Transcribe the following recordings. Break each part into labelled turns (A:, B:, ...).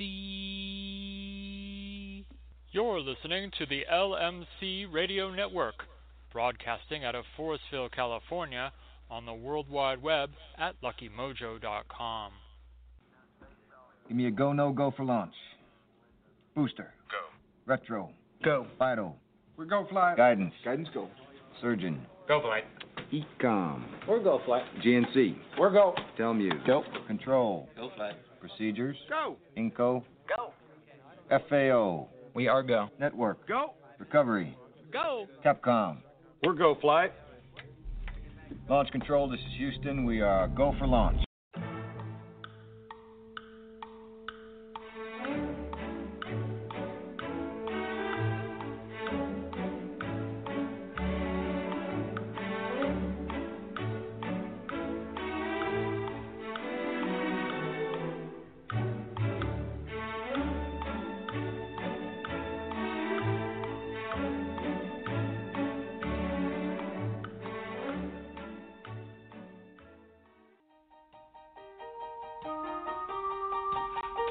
A: LMC. You're listening to the LMC Radio Network, broadcasting out of Forestville, California, on the World Wide Web at luckymojo.com.
B: Give me a go, no go for launch. Booster.
C: Go.
B: Retro.
D: Go.
B: Vital.
D: We go fly.
B: Guidance.
D: Guidance go.
B: Surgeon.
C: Go flight.
B: EECOM.
D: We're go flight.
B: GNC.
D: We're go.
B: Telmuse.
D: Go.
B: Control.
C: Go flight.
B: Procedures.
D: Go.
B: Inco.
C: Go.
B: FAO.
D: We are go.
B: Network.
D: Go.
B: Recovery.
D: Go.
B: Capcom.
D: We're go flight.
B: Launch control, this is Houston. We are go for launch.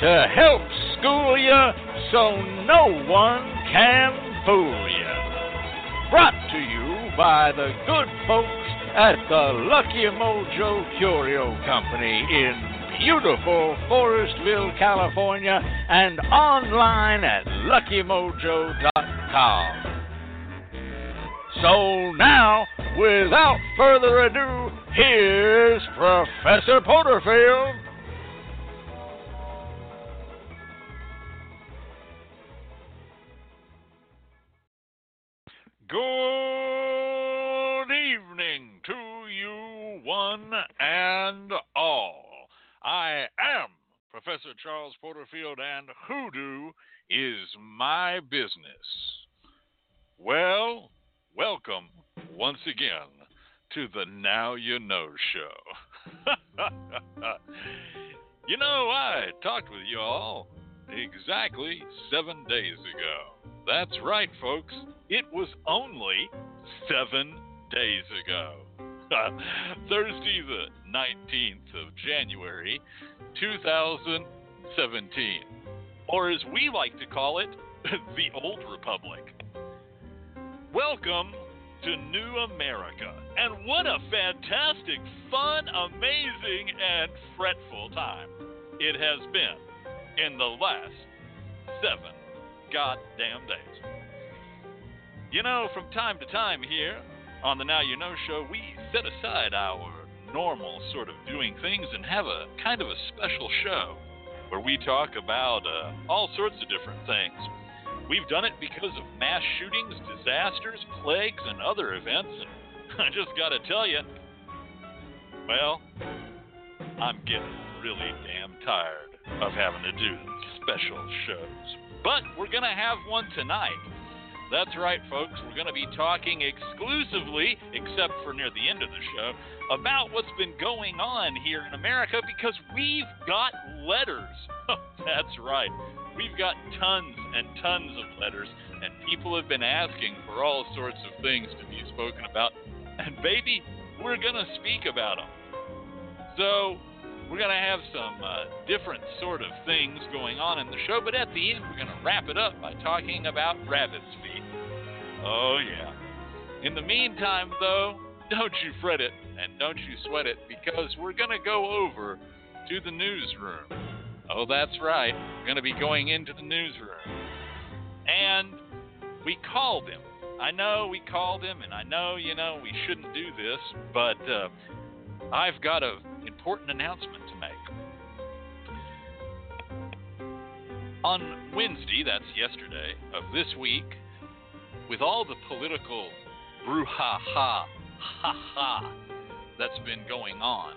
E: To help school you so no one can fool you. Brought to you by the good folks at the Lucky Mojo Curio Company in beautiful Forestville, California, and online at luckymojo.com. So now, without further ado, here's Professor Porterfield. Good evening to you, one and all. I am Professor Charles Porterfield, and hoodoo is my business. Well, welcome once again to the Now You Know Show. you know, I talked with you all exactly seven days ago. That's right, folks. It was only seven days ago. Thursday, the 19th of January, 2017. Or as we like to call it, the Old Republic. Welcome to New America. And what a fantastic, fun, amazing, and fretful time it has been in the last seven goddamn days. You know, from time to time here on the Now You Know show, we set aside our normal sort of doing things and have a kind of a special show where we talk about uh, all sorts of different things. We've done it because of mass shootings, disasters, plagues, and other events, and I just gotta tell you, well, I'm getting really damn tired of having to do special shows. But we're gonna have one tonight. That's right, folks. We're going to be talking exclusively, except for near the end of the show, about what's been going on here in America because we've got letters. Oh, that's right. We've got tons and tons of letters, and people have been asking for all sorts of things to be spoken about. And, baby,
F: we're going to speak about them. So, we're going to have some uh, different sort of things going on in the show, but at the end, we're going to wrap it up by talking about rabbit's feet. Oh, yeah. In the meantime, though, don't you fret it and don't you sweat it because we're going to go over to the newsroom. Oh, that's right. We're going to be going into the newsroom. And we called him. I know we called him, and I know, you know, we shouldn't do this, but uh, I've got an important announcement to make. On Wednesday, that's yesterday, of this week, with all the political brouhaha, ha ha, that's been going on,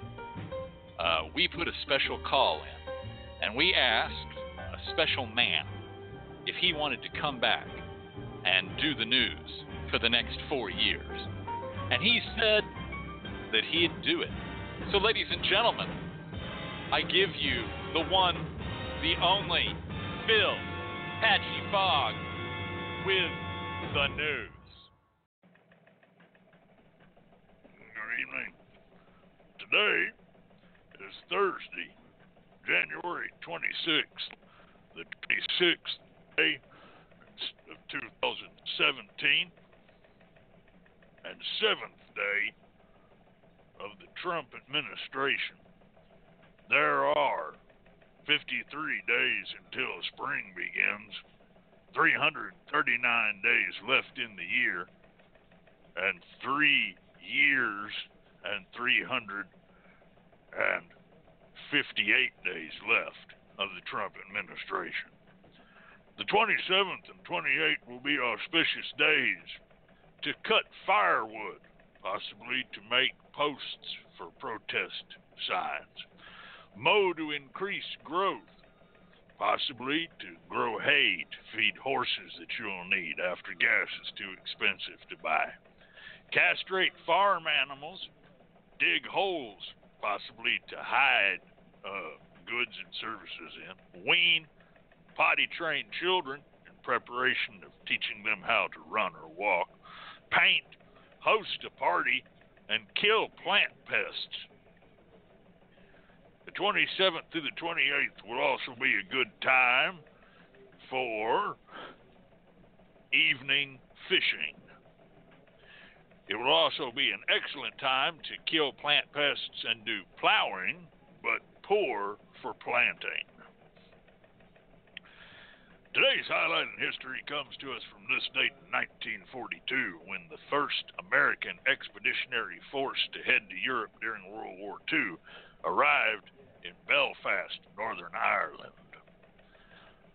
F: uh, we put a special call in, and we asked a special man if he wanted to come back and do the news for the next four years. And he said that he'd do it. So, ladies and gentlemen, I give you the one, the only, Phil Patchy Fogg with the news.
E: Good evening. Today is Thursday, January 26th, the 26th day of 2017, and seventh day of the Trump administration. There are 53 days until spring begins, 339 days left in the year, and three years and 358 days left of the Trump administration. The 27th and 28th will be auspicious days to cut firewood, possibly to make posts for protest signs, mow to increase growth, possibly to grow hay to feed horses that you'll need after gas is too expensive to buy, castrate farm animals, dig holes, possibly to hide uh, goods and services in, wean potty train children in preparation of teaching them how to run or walk, paint, host a party, and kill plant pests. The 27th through the 28th will also be a good time for evening fishing. It will also be an excellent time to kill plant pests and do plowing, but poor for planting. Today's highlight in history comes to us from this date in 1942 when the first American expeditionary force to head to Europe during World War II arrived in Belfast, Northern Ireland.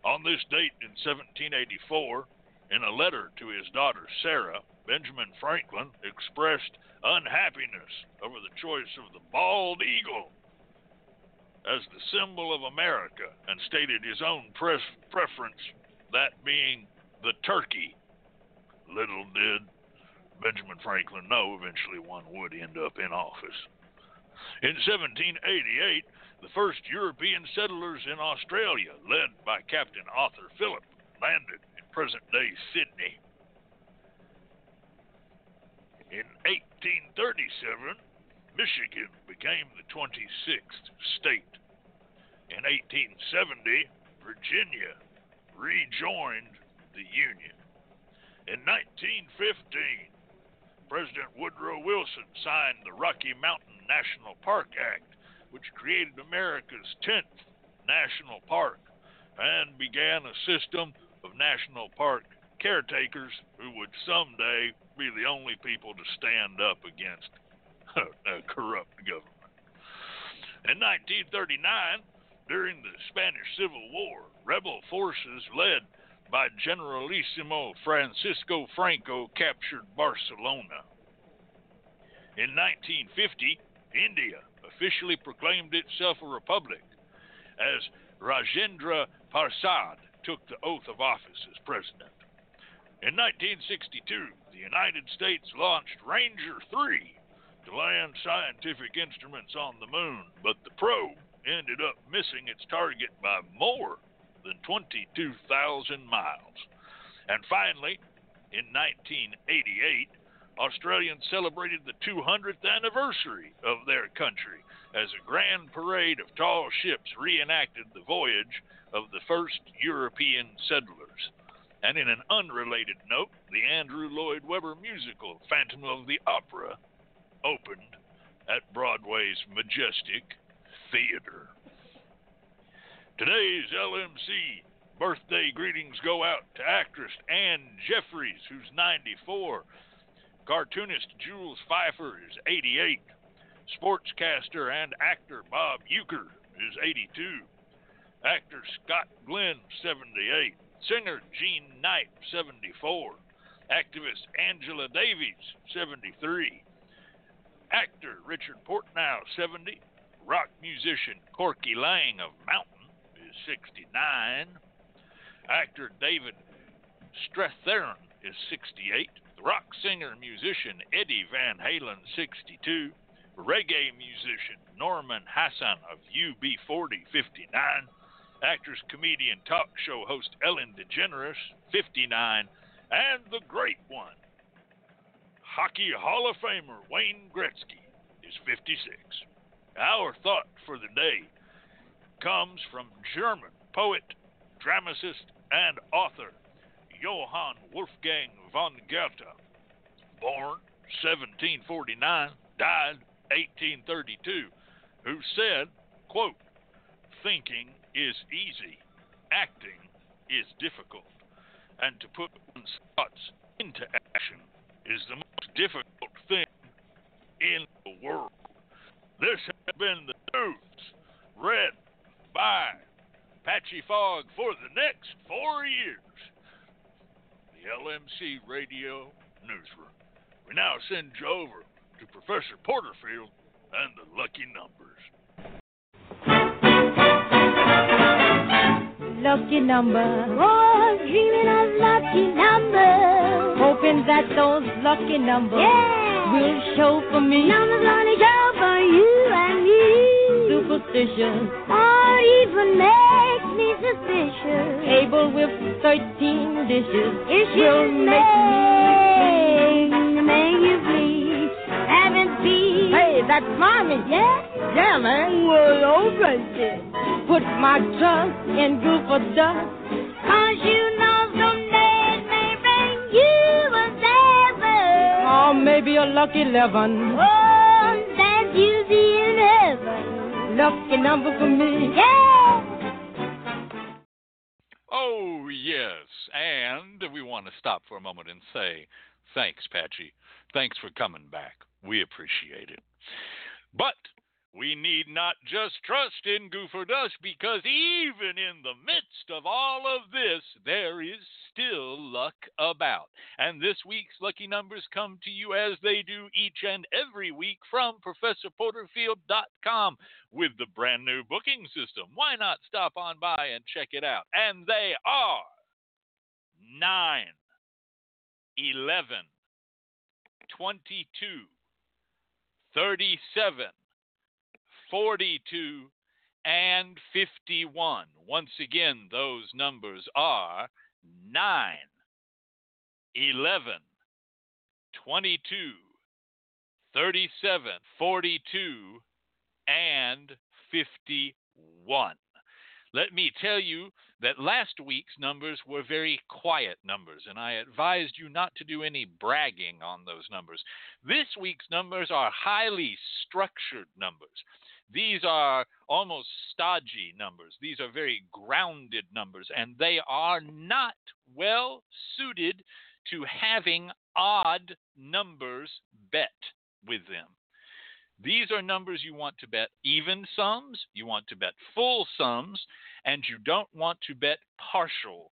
E: On this date in 1784, in a letter to his daughter Sarah, Benjamin Franklin expressed unhappiness over the choice of the bald eagle as the symbol of America and stated his own pres- preference, that being the turkey. Little did Benjamin Franklin know eventually one would end up in office. In 1788, the first European settlers in Australia, led by Captain Arthur Phillip, landed in present day Sydney. In 1837, Michigan became the 26th state. In 1870, Virginia rejoined the Union. In 1915, President Woodrow Wilson signed the Rocky Mountain National Park Act, which created America's 10th national park and began a system of national park caretakers who would someday be the only people to stand up against corrupt government. In 1939, during the Spanish Civil War, rebel forces led by Generalissimo Francisco Franco captured Barcelona. In 1950, India officially proclaimed itself a republic as Rajendra Prasad took the oath of office as president. In 1962, the United States launched Ranger 3 to land scientific instruments on the moon, but the probe ended up missing its target by more than 22,000 miles. And finally, in 1988,
C: Australians celebrated the 200th anniversary of their country as a grand parade of tall ships reenacted the voyage of the first European settlers. And in an unrelated note, the Andrew Lloyd Webber musical Phantom of the Opera opened at Broadway's Majestic Theater. Today's LMC birthday greetings go out to actress Anne Jeffreys, who's 94. Cartoonist Jules Feiffer is 88. Sportscaster and actor Bob Uecker is 82. Actor Scott Glenn, 78. Singer Jean Knight, 74. Activist Angela Davis, 73. Actor Richard Portnow, 70. Rock musician Corky Laing of Mountain is 69. Actor David Strathairn is 68. Rock singer musician Eddie Van Halen, 62. Reggae musician Norman Hassan of UB40, 59. Actress, comedian, talk show host Ellen DeGeneres, 59. And the great one, Hockey Hall of Famer Wayne Gretzky, is 56. Our thought for the day comes from German poet, dramatist, and author Johann Wolfgang von Goethe, born 1749, died 1832, who said, quote, thinking is easy, acting is difficult, and to put one's thoughts into action is the most difficult thing in the world. This has been the news read by Patchy Fogg for the next four years. The LMC Radio Newsroom. We now send you over to Professor Porterfield and the lucky numbers.
G: Lucky number. Oh, dreaming of lucky numbers. Hoping that those lucky numbers yeah. will show for me. Numbers only show for you and me superstition, or even make me suspicious. Table with thirteen dishes, it will make me make you that's mommy. Yeah. Yeah, man. Well, alright Put my trust in goofer dust. Cause you know someday it may bring you a seven. Or maybe a lucky eleven. Oh, that you see in heaven lucky number for me. Yeah!
E: Oh, yes. And we want to stop for a moment and say thanks, Patchy. Thanks for coming back. We appreciate it. But we need not just trust in Goofer Dust because even in the midst of all of this, there is still luck about. And this week's lucky numbers come to you as they do each and every week from ProfessorPorterfield.com with the brand new booking system. Why not stop on by and check it out? And they are 9, 11, 22, 37, 42, and 51. Once again, those numbers are 9, 11, 22, 37, 42, and 51. Let me tell you that last week's numbers were very quiet numbers, and I advised you not to do any bragging on those numbers. This week's numbers are highly structured numbers. These are almost stodgy numbers. These are very grounded numbers, and they are not well suited to having odd numbers bet with them. These are numbers you want to bet even sums, you want to bet full sums, and you don't want to bet partial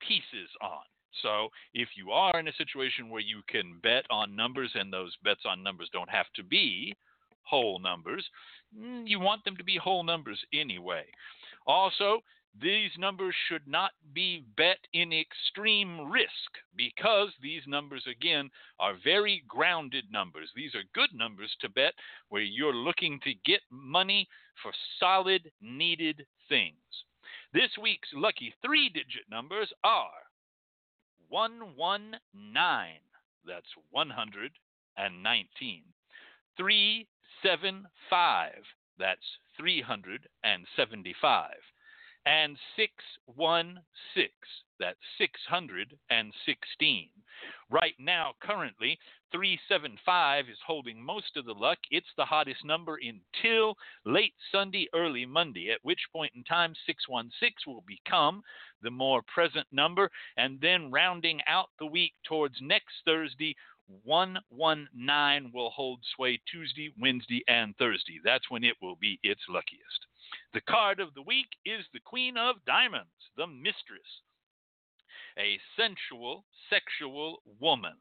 E: pieces on. So, if you are in a situation where you can bet on numbers and those bets on numbers don't have to be whole numbers, Mm, you want them to be whole numbers anyway. Also, these numbers should not be bet in extreme risk because these numbers, again, are very grounded numbers. These are good numbers to bet where you're looking to get money for solid, needed things. This week's lucky three digit numbers are 119, That's 119. 375. That's 375. And 616. That's 616. Right now, currently, 375 is holding most of the luck. It's the hottest number until late Sunday, early Monday, at which point in time 616 will become the more present number. And then rounding out the week towards next Thursday, 119 will hold sway Tuesday, Wednesday, and Thursday. That's when it will be its luckiest. The card of the week is the Queen of Diamonds, the Mistress a sensual, sexual woman.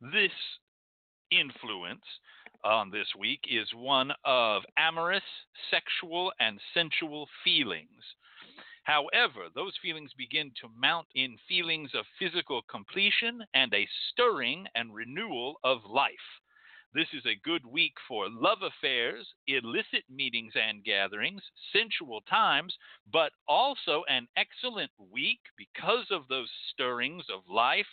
E: This influence on this week is one of amorous, sexual, and sensual feelings. However, those feelings begin to mount in feelings of physical completion and a stirring and renewal of life. This is a good week for love affairs, illicit meetings and gatherings, sensual times, but also an excellent week because of those stirrings of life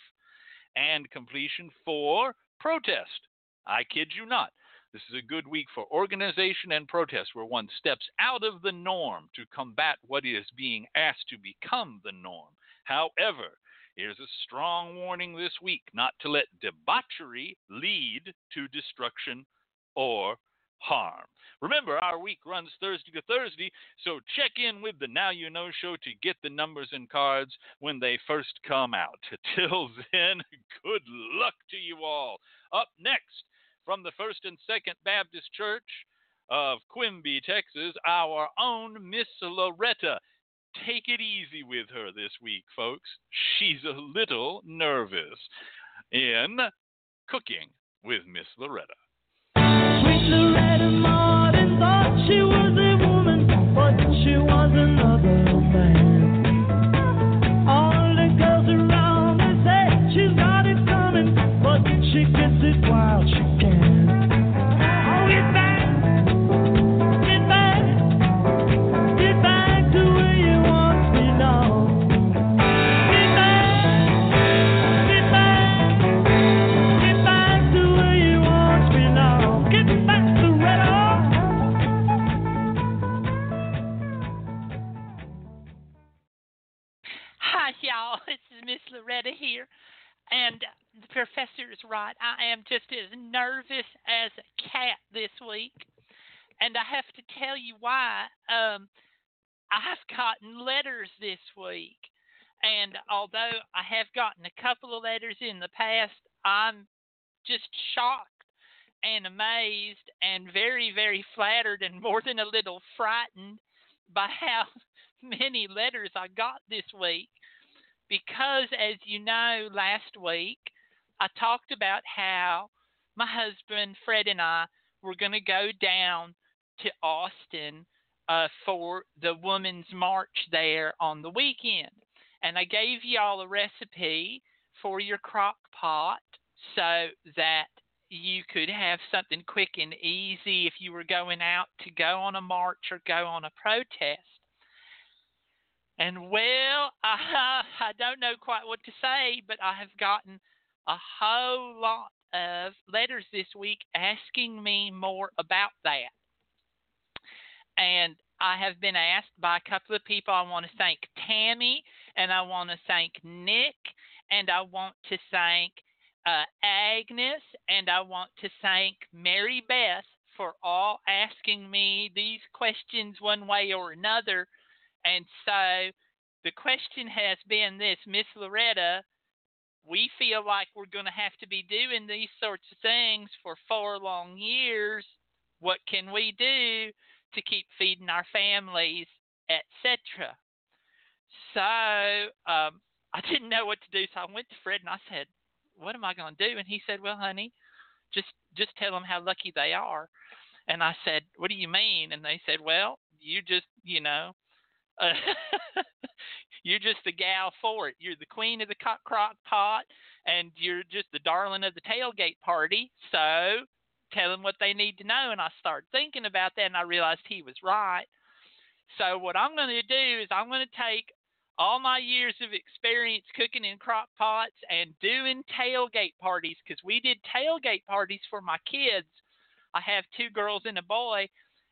E: and completion for protest. I kid you not. This is a good week for organization and protest where one steps out of the norm to combat what is being asked to become the norm. However, Here's a strong warning this week not to let debauchery lead to destruction or harm. Remember, our week runs Thursday to Thursday, so check in with the Now You Know show to get the numbers and cards when they first come out. Till then, good luck to you all. Up next, from the First and Second Baptist Church of Quimby, Texas, our own Miss Loretta take it easy with her this week, folks. She's a little nervous in cooking with Miss Loretta.
H: Sweet Loretta Martin thought she was a woman, but she was another man. All the girls around her say she's got it coming, but she gets it while
I: Miss Loretta here. And the professor is right. I am just as nervous as a cat this week. And I have to tell you why. Um, I've gotten letters this week. And although I have gotten a couple of letters in the past, I'm just shocked and amazed and very, very flattered and more than a little frightened by how many letters I got this week because, as you know, last week I talked about how my husband Fred and I were going to go down to Austin uh, for the Women's March there on the weekend. And I gave y'all a recipe for your crock pot so that you could have something quick and easy if you were going out to go on a march or go on a protest. And well, I, I don't know quite what to say, but I have gotten a whole lot of letters this week asking me more about that. And I have been asked by a couple of people. I want to thank Tammy, and I want to thank Nick, and I want to thank uh, Agnes, and I want to thank Mary Beth for all asking me these questions one way or another. And so the question has been this Miss Loretta, we feel like we're going to have to be doing these sorts of things for four long years. What can we do to keep feeding our families, etc.? So um, I didn't know what to do, so I went to Fred and I said, "What am I going to do?" And he said, "Well, honey, just just tell them how lucky they are." And I said, "What do you mean?" And they said, "Well, you just, you know, you're just the gal for it. You're the queen of the cock crock pot, and you're just the darling of the tailgate party. So tell them what they need to know. And I started thinking about that, and I realized he was right. So what I'm going to do is I'm going to take all my years of experience cooking in crock pots and doing tailgate parties because we did tailgate parties for my kids. I have two girls and a boy,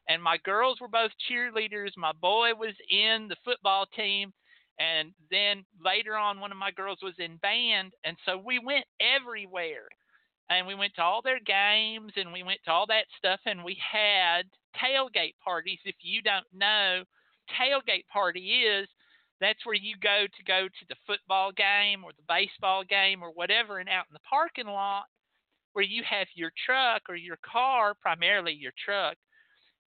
I: and my girls were both cheerleaders. My boy was in the football team, and then later on, one of my girls was in band, and so we went everywhere. And we went to all their games and we went to all that stuff, and we had tailgate parties. If you don't know, tailgate party is that's where you go to go to the football game or the baseball game or whatever, and out in the parking lot where you have your truck or your car, primarily your truck,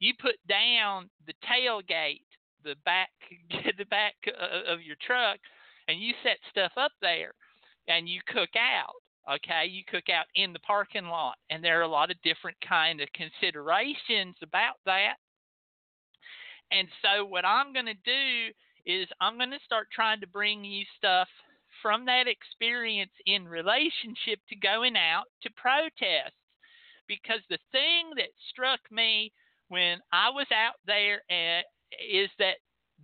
I: you put down the tailgate, the back, the back uh, of your truck, and you set stuff up there, and you cook out. Okay, you cook out in the parking lot, and there are a lot of different kind of considerations about that. And so, what I'm going to do is I'm going to start trying to bring you stuff from that experience in relationship to going out to protests. Because the thing that struck me when I was out there at, is that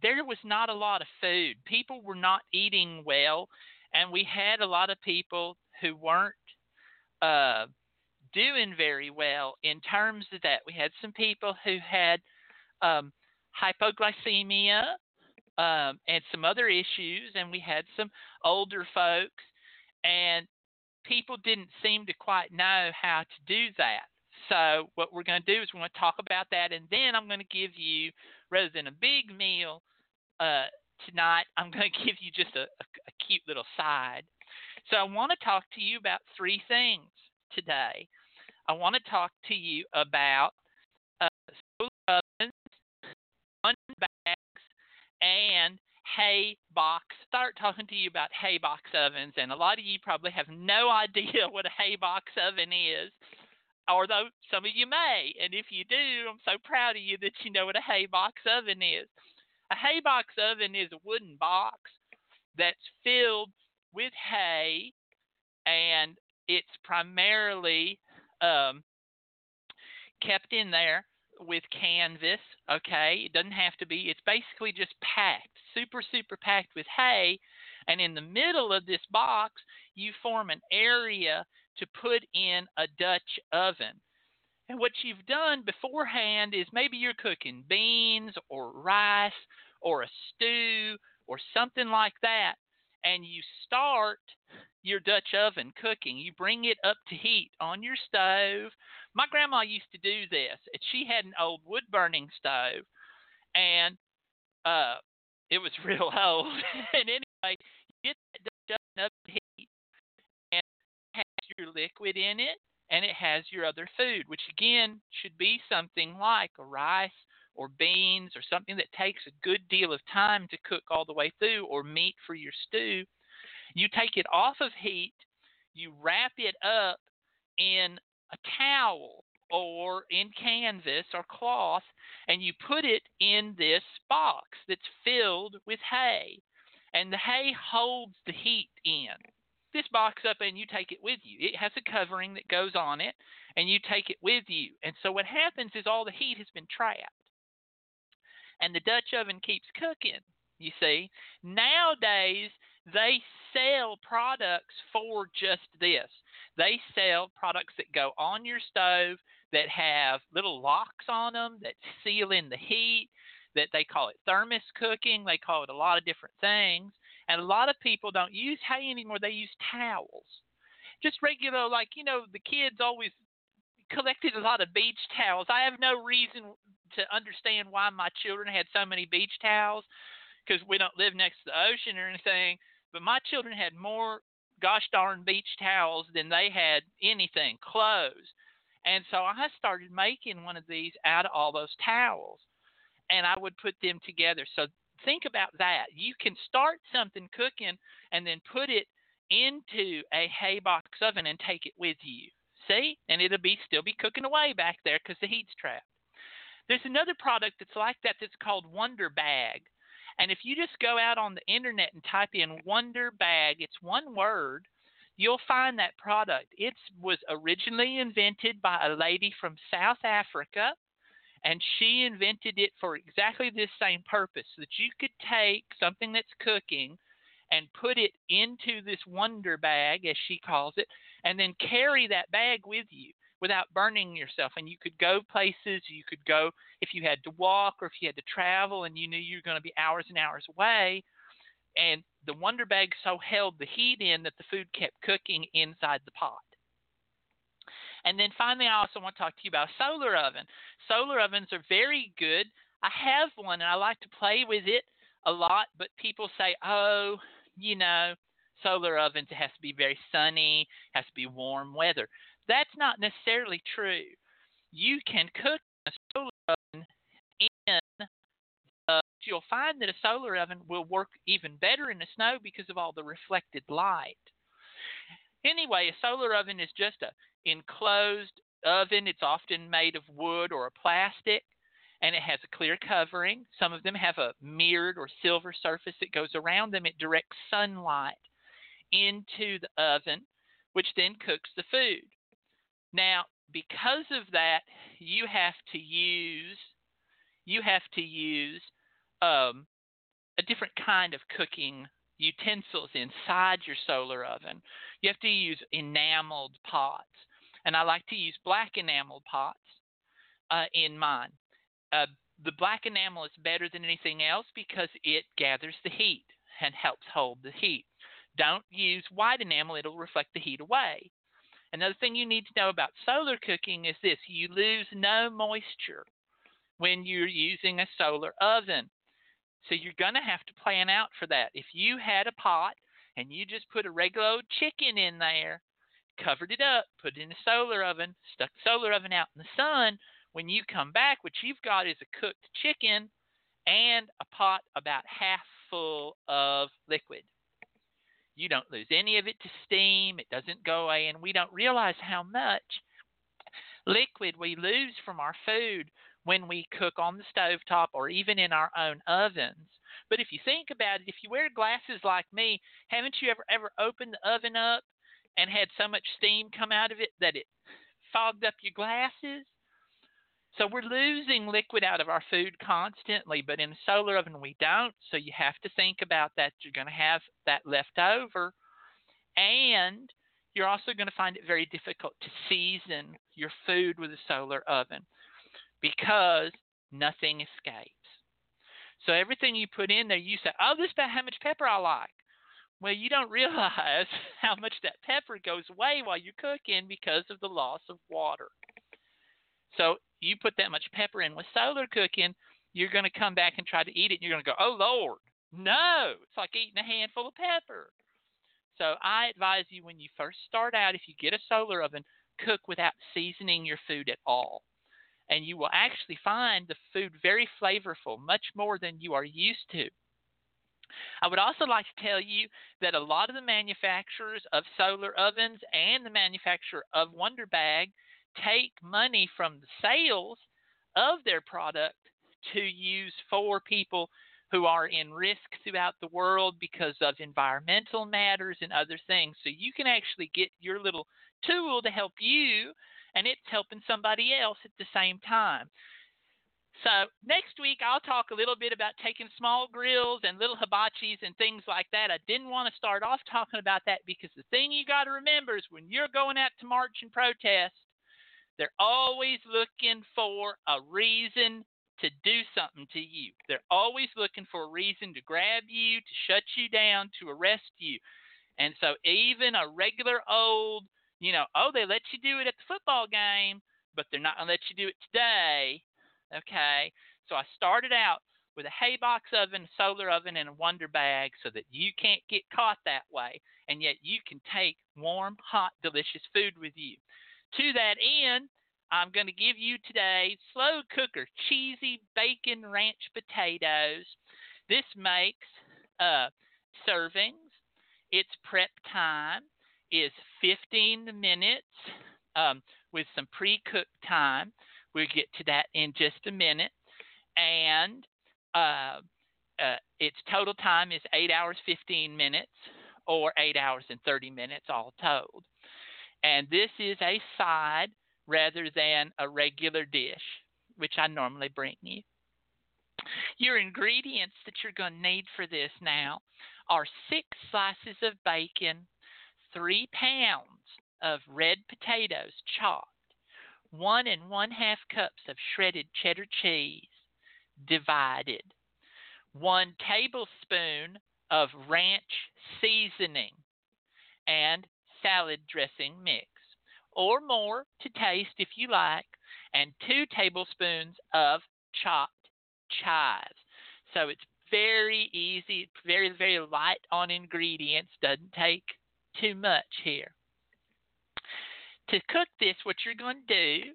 I: there was not a lot of food. People were not eating well, and we had a lot of people who weren't uh, doing very well in terms of that. We had some people who had um, hypoglycemia um, and some other issues, and we had some older folks, and people didn't seem to quite know how to do that. So what we're going to do is we're going to talk about that, and then I'm going to give you, rather than a big meal uh, tonight, I'm going to give you just a, a, a cute little side. So I want to talk to you about three things today. I want to talk to you about uh, ovens, one bags, and hay box. Start talking to you about hay box ovens, and a lot of you probably have no idea what a hay box oven is. Although some of you may, and if you do, I'm so proud of you that you know what a hay box oven is. A hay box oven is a wooden box that's filled with hay, and it's primarily um, kept in there with canvas. Okay, it doesn't have to be. It's basically just packed, super super packed with hay, and in the middle of this box, you form an area to put in a Dutch oven. And what you've done beforehand is maybe you're cooking beans or rice or a stew or something like that, and you start your Dutch oven cooking. You bring it up to heat on your stove. My grandma used to do this. She had an old wood burning stove, and uh, it was real old. and anyway, you get that Dutch oven up to heat, your liquid in it, and it has your other food, which again should be something like a rice or beans or something that takes a good deal of time to cook all the way through, or meat for your stew. You take it off of heat, you wrap it up in a towel or in canvas or cloth, and you put it in this box that's filled with hay. And the hay holds the heat in. This box up and you take it with you. It has a covering that goes on it, and you take it with you. And so what happens is all the heat has been trapped and the Dutch oven keeps cooking. You see, nowadays they sell products for just this. They sell products that go on your stove that have little locks on them that seal in the heat. That they call it thermos cooking. They call it a lot of different things. And a lot of people don't use hay anymore. They use towels. Just regular, like, you know, the kids always collected a lot of beach towels. I have no reason to understand why my children had so many beach towels because we don't live next to the ocean or anything. But my children had more gosh darn beach towels than they had anything, clothes. And so I started making one of these out of all those towels. And I would put them together. So think about that. You can start something cooking and then put it into a hay box oven and take it with you. See? And it'll be still be cooking away back there because the heat's trapped. There's another product that's like that that's called Wonderbag. And if you just go out on the internet and type in Wonderbag, it's one word, you'll find that product. It was originally invented by a lady from South Africa, And she invented it for exactly this same purpose that you could take something that's cooking and put it into this wonder bag, as she calls it, and then carry that bag with you without burning yourself. And you could go places, you could go if you had to walk or if you had to travel and you knew you were going to be hours and hours away. And the wonder bag so held the heat in that the food kept cooking inside the pot. And then finally, I also want to talk to you about a solar oven. Solar ovens are very good. I have one and I like to play with it a lot, but people say, oh, you know, solar ovens, it has to be very sunny, has to be warm weather. That's not necessarily true. You can cook a solar oven in you'll find that a solar oven will work even better in the snow because of all the reflected light. Anyway, a solar oven is just a enclosed oven. It's often made of wood or a plastic and it has a clear covering. Some of them have a mirrored or silver surface that goes around them. It directs sunlight into the oven, which then cooks the food. Now, because of that, you have to use you have to use um, a different kind of cooking utensils inside your solar oven. You have to use enameled pots, and I like to use black enameled pots uh, in mine. Uh, the black enamel is better than anything else because it gathers the heat and helps hold the heat. Don't use white enamel, it'll reflect the heat away. Another thing you need to know about solar cooking is this you lose no moisture when you're using a solar oven. So you're going to have to plan out for that. If you had a pot and you just put a regular old chicken in there, covered it up, put it in a solar oven, stuck the solar oven out in the sun, when you come back, what you've got is a cooked chicken and a pot about half full of liquid. You don't lose any of it to steam, it doesn't go away, and we don't realize how much liquid we lose from our food when we cook on the stove top or even in our own ovens. But if you think about it, if you wear glasses like me, haven't you ever ever opened the oven up and had so much steam come out of it that it fogged up your glasses? So we're losing liquid out of our food constantly, but in a solar oven we don't. So you have to think about that. You're going to have that left over. And you're also going to find it very difficult to season your food with a solar oven because nothing escapes. So everything you put in there, you say, oh, this is about how much pepper I like. Well, you don't realize how much that pepper goes away while you're cooking because of the loss of water. So you put that much pepper in with solar cooking, you're going to come back and try to eat it, and you're going to go, oh, Lord, no. It's like eating a handful of pepper. So I advise you when you first start out, if you get a solar oven, cook without seasoning your food at all. And you will actually find the food very flavorful, much more than you are used to. I would also like to tell you that a lot of the manufacturers of solar ovens and the manufacturer of Wonderbag take money from the sales of their product to use for people who are in risk throughout the world because of environmental matters and other things. So you can actually get your little tool to help you, and it's helping somebody else at the same time. So next week I'll talk a little bit about taking small grills and little hibachis and things like that. I didn't want to start off talking about that because the thing you got to remember is when you're going out to march and protest, they're always looking for a reason to do something to you. They're always looking for a reason to grab you, to shut you down, to arrest you. And so even a regular old, you know, oh, they let you do it at the football game, but they're not going to let you do it today. Okay. So I started out with a hay box oven, a solar oven, and a wonder bag so that you can't get caught that way. And yet you can take warm, hot, delicious food with you. To that end, I'm going to give you today slow cooker cheesy bacon ranch potatoes. This makes uh, servings. Its prep time is 15 minutes um, with some pre cooked time. We'll get to that in just a minute. And uh, uh, its total time is 8 hours 15 minutes or 8 hours and 30 minutes all told. And this is a side rather than a regular dish. which I normally bring you. Your ingredients that you're going to need for this now are six slices of bacon, three pounds of red potatoes chopped, one and one half cups of shredded cheddar cheese divided, one tablespoon of ranch seasoning, and salad dressing mix, or more to taste if you like, and two tablespoons of chopped chives. So it's very easy, very, very light on ingredients, doesn't take too much here. To cook this, what you're going to do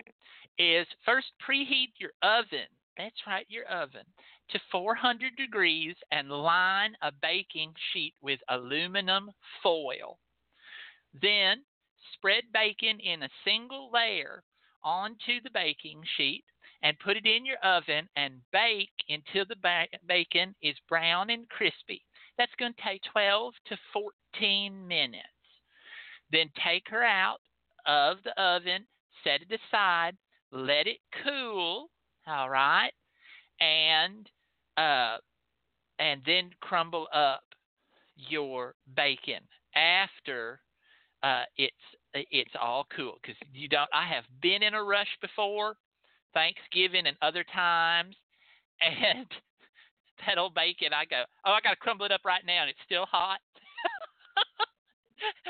I: is first preheat your oven. That's right, your oven to 400 degrees and line a baking sheet with aluminum foil. Then spread bacon in a single layer onto the baking sheet and put it in your oven and bake until the ba- bacon is brown and crispy. That's going to take 12 to 14 minutes. Then take her out of the oven, set it aside, let it cool, all right? And uh, and then crumble up your bacon after uh, it's it's all cool because you don't. I have been in a rush before, Thanksgiving and other times, and that old bacon. I go, oh, I got to crumble it up right now, and it's still hot.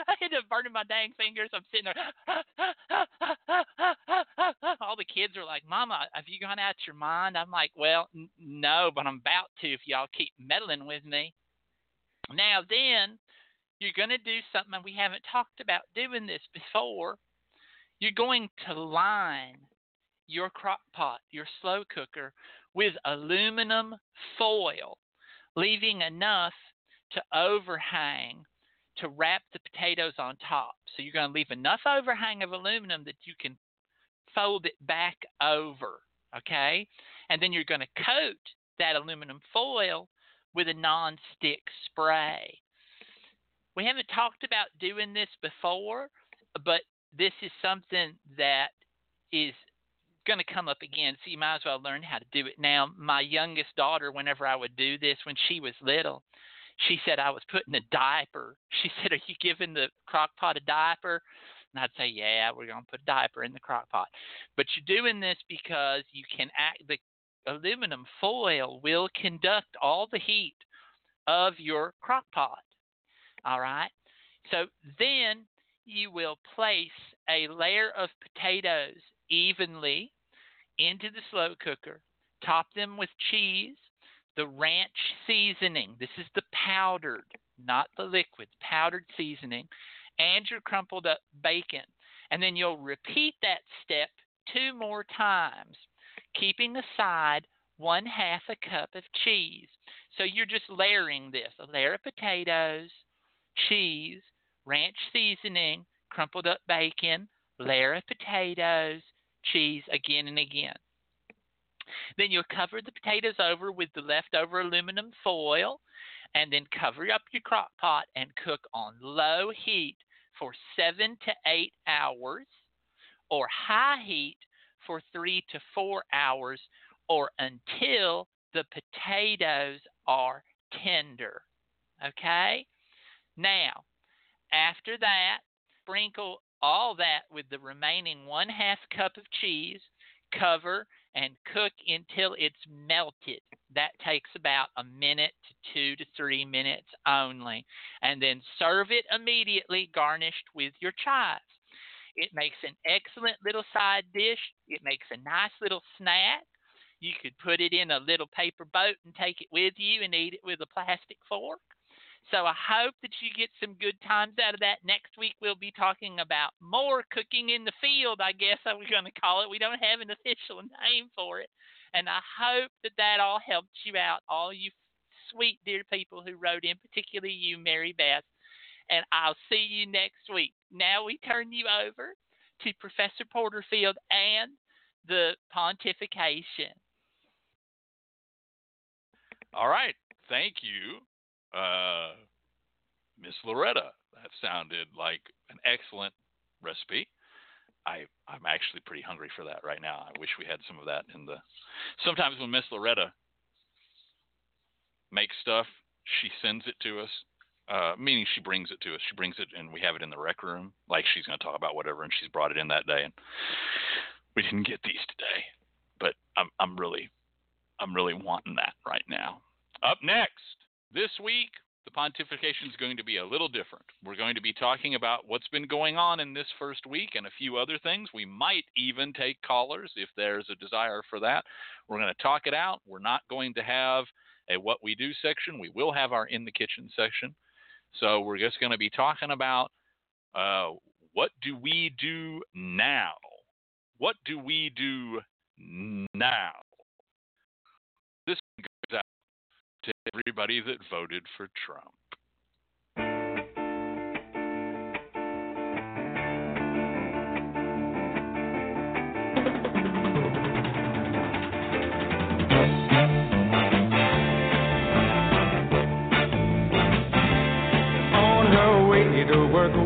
I: I end up burning my dang fingers. I'm sitting there. All the kids are like, "Mama, have you gone out your mind?" I'm like, "Well, n- no, but I'm about to if y'all keep meddling with me." Now then, you're going to do something we haven't talked about doing this before. You're going to line your crock pot, your slow cooker, with aluminum foil, leaving enough to overhang to wrap the potatoes on top. So you're going to leave enough overhang of aluminum that you can fold it back over, okay? And then you're going to coat that aluminum foil with a non-stick spray. We haven't talked about doing this before, but this is something that is going to come up again, so you might as well learn how to do it now. My youngest daughter, whenever I would do this when she was little, she said I was putting a diaper. She said, "Are you giving the crock pot a diaper?" And I'd say, "Yeah, we're gonna put a diaper in the crock pot." But you're doing this because you can act. The aluminum foil will conduct all the heat of your crock pot. All right. So then you will place a layer of potatoes evenly into the slow cooker. Top them with cheese the ranch seasoning. This is the powdered, not the liquid, powdered seasoning, and your crumpled up bacon. And then you'll repeat that step two more times, keeping aside one half a cup of cheese. So you're just layering this a layer of potatoes, cheese, ranch seasoning, crumpled up bacon, layer of potatoes, cheese again and again. Then you'll cover the potatoes over with the leftover aluminum foil and then cover up your crock pot and cook on low heat for seven to eight hours or high heat for three to four hours or until the potatoes are tender. Okay? Now, after that, sprinkle all that with the remaining one half cup of cheese, cover, and cook until it's melted. That takes about a minute to two to three minutes only. And then serve it immediately, garnished with your chives. It makes an excellent little side dish. It makes a nice little snack. You could put it in a little paper boat and take it with you and eat it with a plastic fork. So I hope that you get some good times out of that. Next week we'll be talking about more cooking in the field, I guess I was going to call it. We don't have an official name for it. And I hope that that all helped you out, all you sweet dear people who wrote in, particularly you, Mary Beth. And I'll see you next week. Now we turn you over to Professor Porterfield and the pontification.
E: All right. Thank you uh, Miss Loretta. That sounded like an excellent recipe. I I'm actually pretty hungry for that right now. I wish we had some of that in the. Sometimes when Miss Loretta makes stuff, she sends it to us. Uh, meaning she brings it to us. She brings it and we have it in the rec room, like she's going to talk about whatever, and she's brought it in that day. And we didn't get these today, but I'm I'm really I'm really wanting that right now. Up next this week, the pontification is going to be a little different. We're going to be talking about what's been going on in this first week and a few other things. We might even take callers if there's a desire for that. We're going to talk it out. We're not going to have a what we do section. We will have our in the kitchen section. So we're just going to be talking about uh, what do we do now? What do we do now? This to everybody that voted for Trump.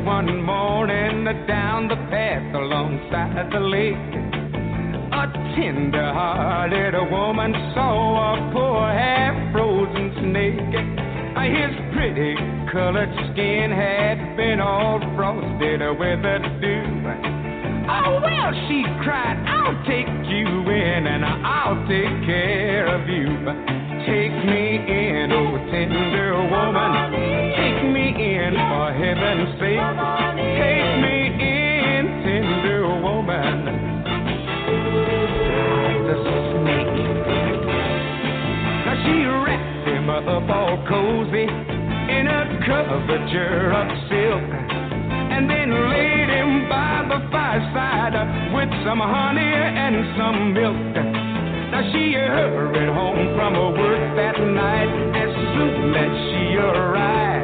J: One morning, down the path alongside the lake, tender-hearted woman saw a poor half-frozen snake. His pretty colored skin had been all frosted with the dew. Oh, well, she cried, I'll take you in and I'll take care of you. Take me in, oh tender woman. Take me in for heaven's sake. Take me up all cozy in a coverture of silk and then laid him by the fireside with some honey and some milk. Now she hurried home from her work that night as soon as she arrived.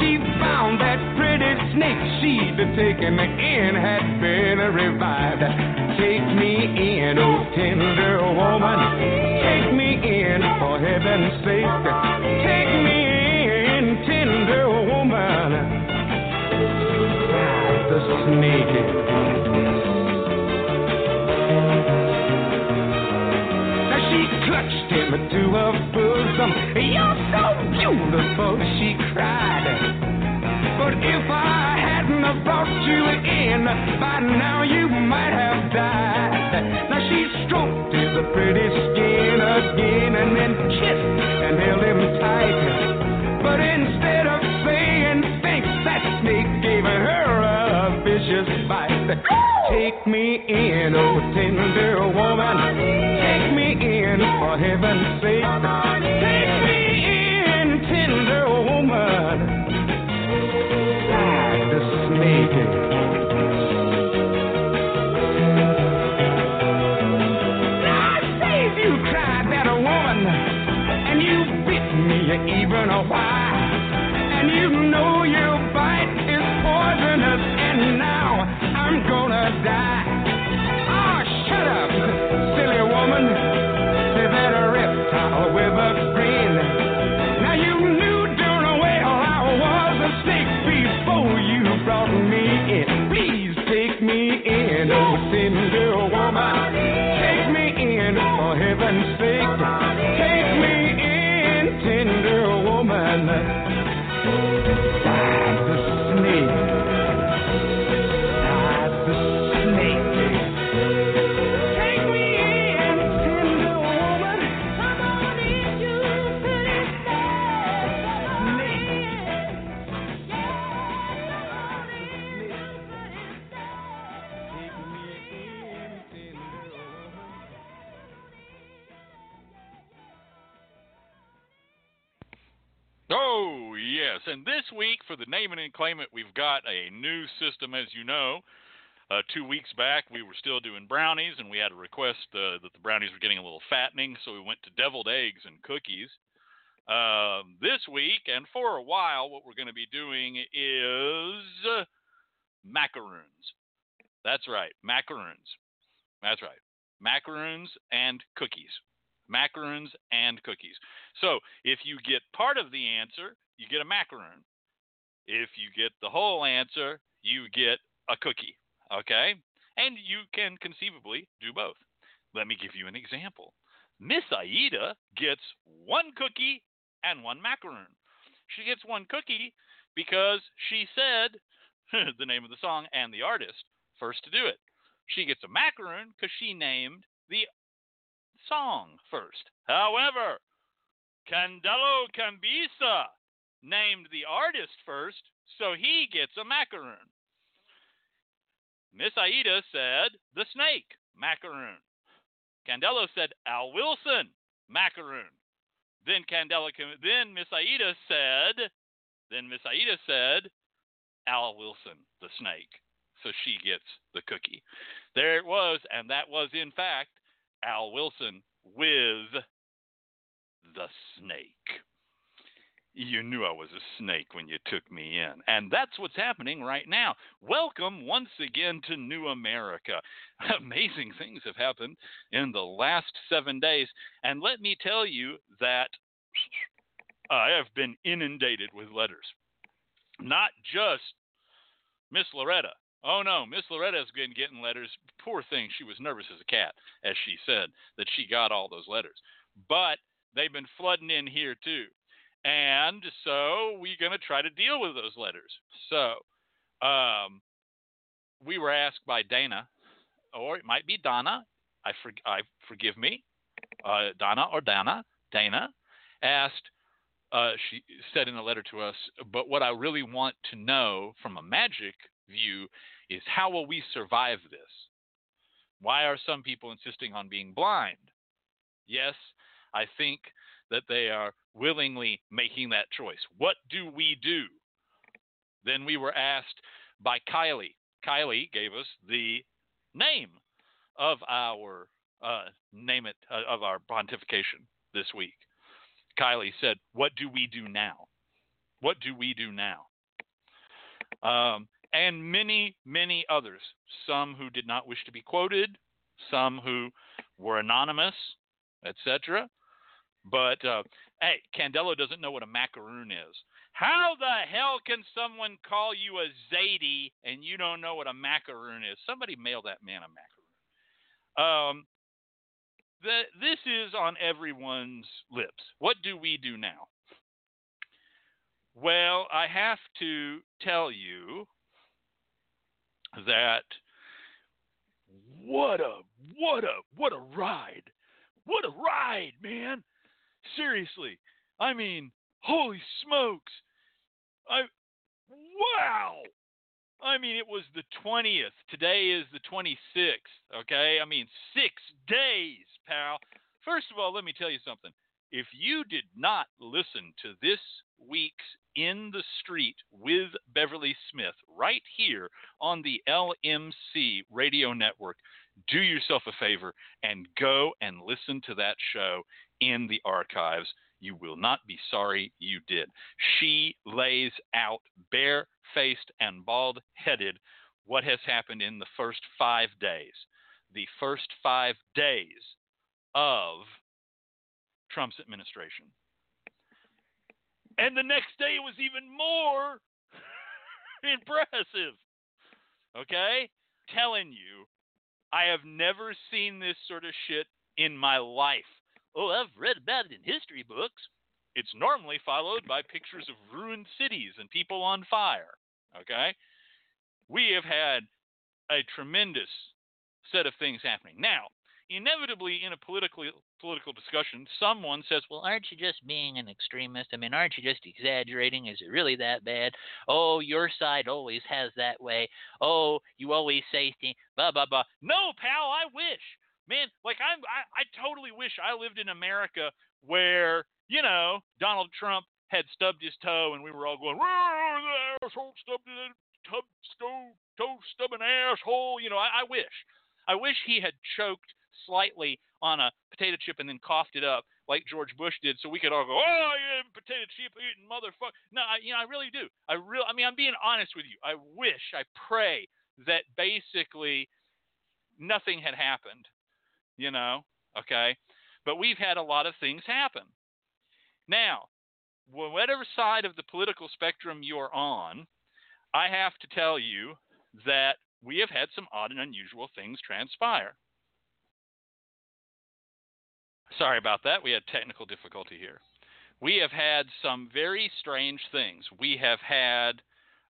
J: She found that pretty snake she'd taken in had been revived. Take me in, oh tender woman. Take me in for heaven's sake. Take me in, tender woman the snake. Him to her bosom. You're so beautiful, she cried. But if I hadn't have brought you in, by now you might have died. Now she stroked his pretty skin again and then kissed and held him tight. But instead of saying thanks, that snake gave her a vicious bite. Take me in, oh tender woman. Take me for heaven's sake. You know.
E: Uh, two weeks back, we were still doing brownies, and we had a request uh, that the brownies were getting a little fattening, so we went to deviled eggs and cookies. Um, this week, and for a while, what we're going to be doing is uh, macaroons. That's right, macaroons. That's right, macaroons and cookies. Macaroons and cookies. So if you get part of the answer, you get a macaroon. If you get the whole answer, you get a cookie. Okay? And you can conceivably do both. Let me give you an example. Miss Aida gets one cookie and one macaroon. She gets one cookie because she said the name of the song and the artist first to do it. She gets a macaroon because she named the song first. However, Candelo Cabezas named the artist first, so he gets a macaroon. Miss Aida said the snake, macaroon. Candelo said Al Wilson, macaroon. Then Candela, then Miss Aida said, then Miss Aida said Al Wilson, the snake. So she gets the cookie. There it was, and that was in fact Al Wilson with the snake. You knew I was a snake when you took me in. And that's what's happening right now. Welcome once again to New America. Amazing things have happened in the last seven days. And let me tell you that I have been inundated with letters. Not just Miss Loretta. Oh no, Miss Loretta's been getting letters. Poor thing, she was nervous as a cat, as she said, that she got all those letters. But they've been flooding in here too. And so we're going to try to deal with those letters. So um, we were asked by Dana, or it might be Donna. I, for, I forgive me, uh, Donna or Dana. Dana asked. Uh, she said in a letter to us, but what I really want to know from a magic view is how will we survive this? Why are some people insisting on being blind? Yes, I think that they are willingly making that choice. What do we do? Then we were asked by Kylie. Kylie gave us the name of our uh, name it uh, of our pontification this week. Kylie said, "What do we do now? What do we do now?" Um, and many, many others. Some who did not wish to be quoted, some who were anonymous, etc. But uh, hey, Candelo doesn't know what a macaroon is. How the hell can someone call you a Zadie and you don't know what a macaroon is? Somebody mail that man a macaroon. Um, the, this is on everyone's lips. What do we do now? Well, I have to tell you that what a what a what a ride. What a ride, man. Seriously. I mean, holy smokes. I wow. I mean, it was the 20th. Today is the 26th, okay? I mean, 6 days, pal. First of all, let me tell you something. If you did not listen to this week's In the Street with Beverly Smith right here on the LMC radio network, do yourself a favor and go and listen to that show in the archives. You will not be sorry you did. She lays out bare faced and bald headed what has happened in the first five days. The first five days of Trump's administration. And the next day was even more impressive. Okay? Telling you, I have never seen this sort of shit in my life. Oh, I've read about it in history books. It's normally followed by pictures of ruined cities and people on fire. Okay? We have had a tremendous set of things happening. Now, inevitably in a political political discussion, someone says, "Well, aren't you just being an extremist? I mean, aren't you just exaggerating? Is it really that bad? Oh, your side always has that way. Oh, you always say things, blah blah blah." No, pal, I wish, man. Like I'm, I, I totally wish I lived in America where you know Donald Trump had stubbed his toe and we were all going, "Whoa, the asshole stubbed his tub, stove, toe stubbing asshole." You know, I, I wish. I wish he had choked slightly on a potato chip and then coughed it up like George Bush did, so we could all go, "Oh, potato chip eating motherfucker." No, I, you know, I really do. I real, I mean, I'm being honest with you. I wish, I pray that basically nothing had happened. You know, okay, but we've had a lot of things happen. Now, whatever side of the political spectrum you're on, I have to tell you that we have had some odd and unusual things transpire. Sorry about that. We had technical difficulty here. We have had some very strange things. We have had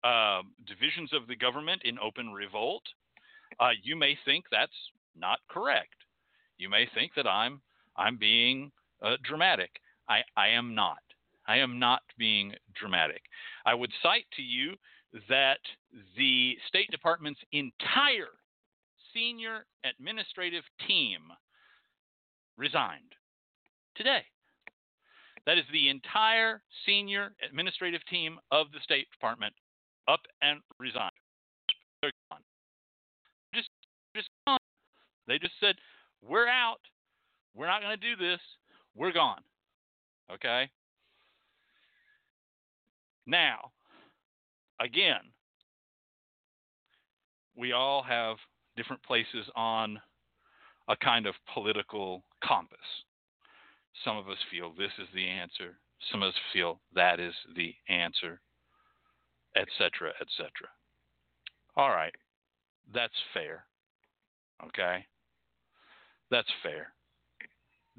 E: uh, divisions of the government in open revolt. Uh, you may think that's not correct. You may think that I'm I'm being uh, dramatic. I, I am not. I am not being dramatic. I would cite to you that the State Department's entire senior administrative team resigned today. That is the entire senior administrative team of the State Department up and resigned. They're gone. Just, just gone. They just said, "We're out. We're not going to do this. We're gone." Okay. Now, again, we all have different places on a kind of political compass. Some of us feel this is the answer. Some of us feel that is the answer, etc., etc. All right, that's fair. Okay, that's fair.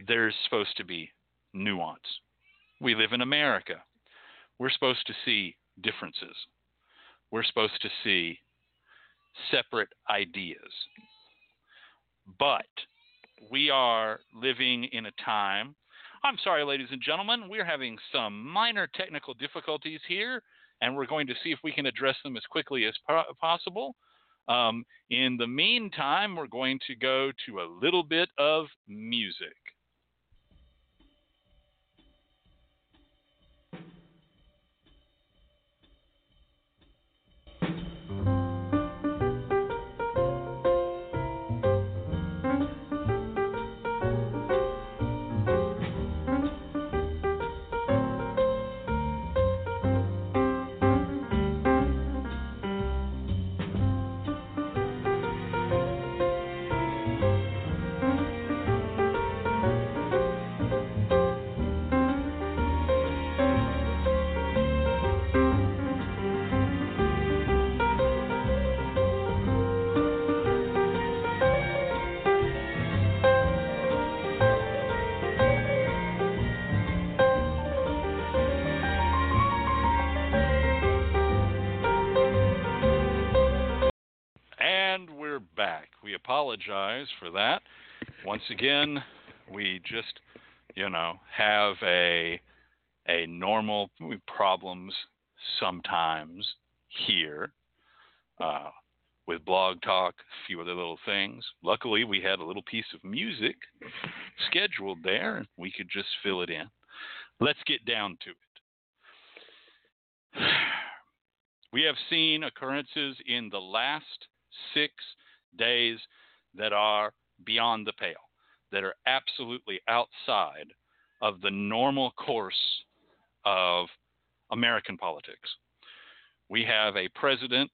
E: There's supposed to be nuance. We live in America. We're supposed to see differences. We're supposed to see separate ideas. But we are living in a time. I'm sorry, ladies and gentlemen, we're having some minor technical difficulties here, and we're going to see if we can address them as quickly as po- possible. Um, in the meantime, we're going to go to a little bit of music. Apologize for that. Once again, we just, you know, have a a normal problems sometimes here uh, with blog talk, a few other little things. Luckily, we had a little piece of music scheduled there, and we could just fill it in. Let's get down to it. We have seen occurrences in the last six days that are beyond the pale, that are absolutely outside of the normal course of American politics. We have a president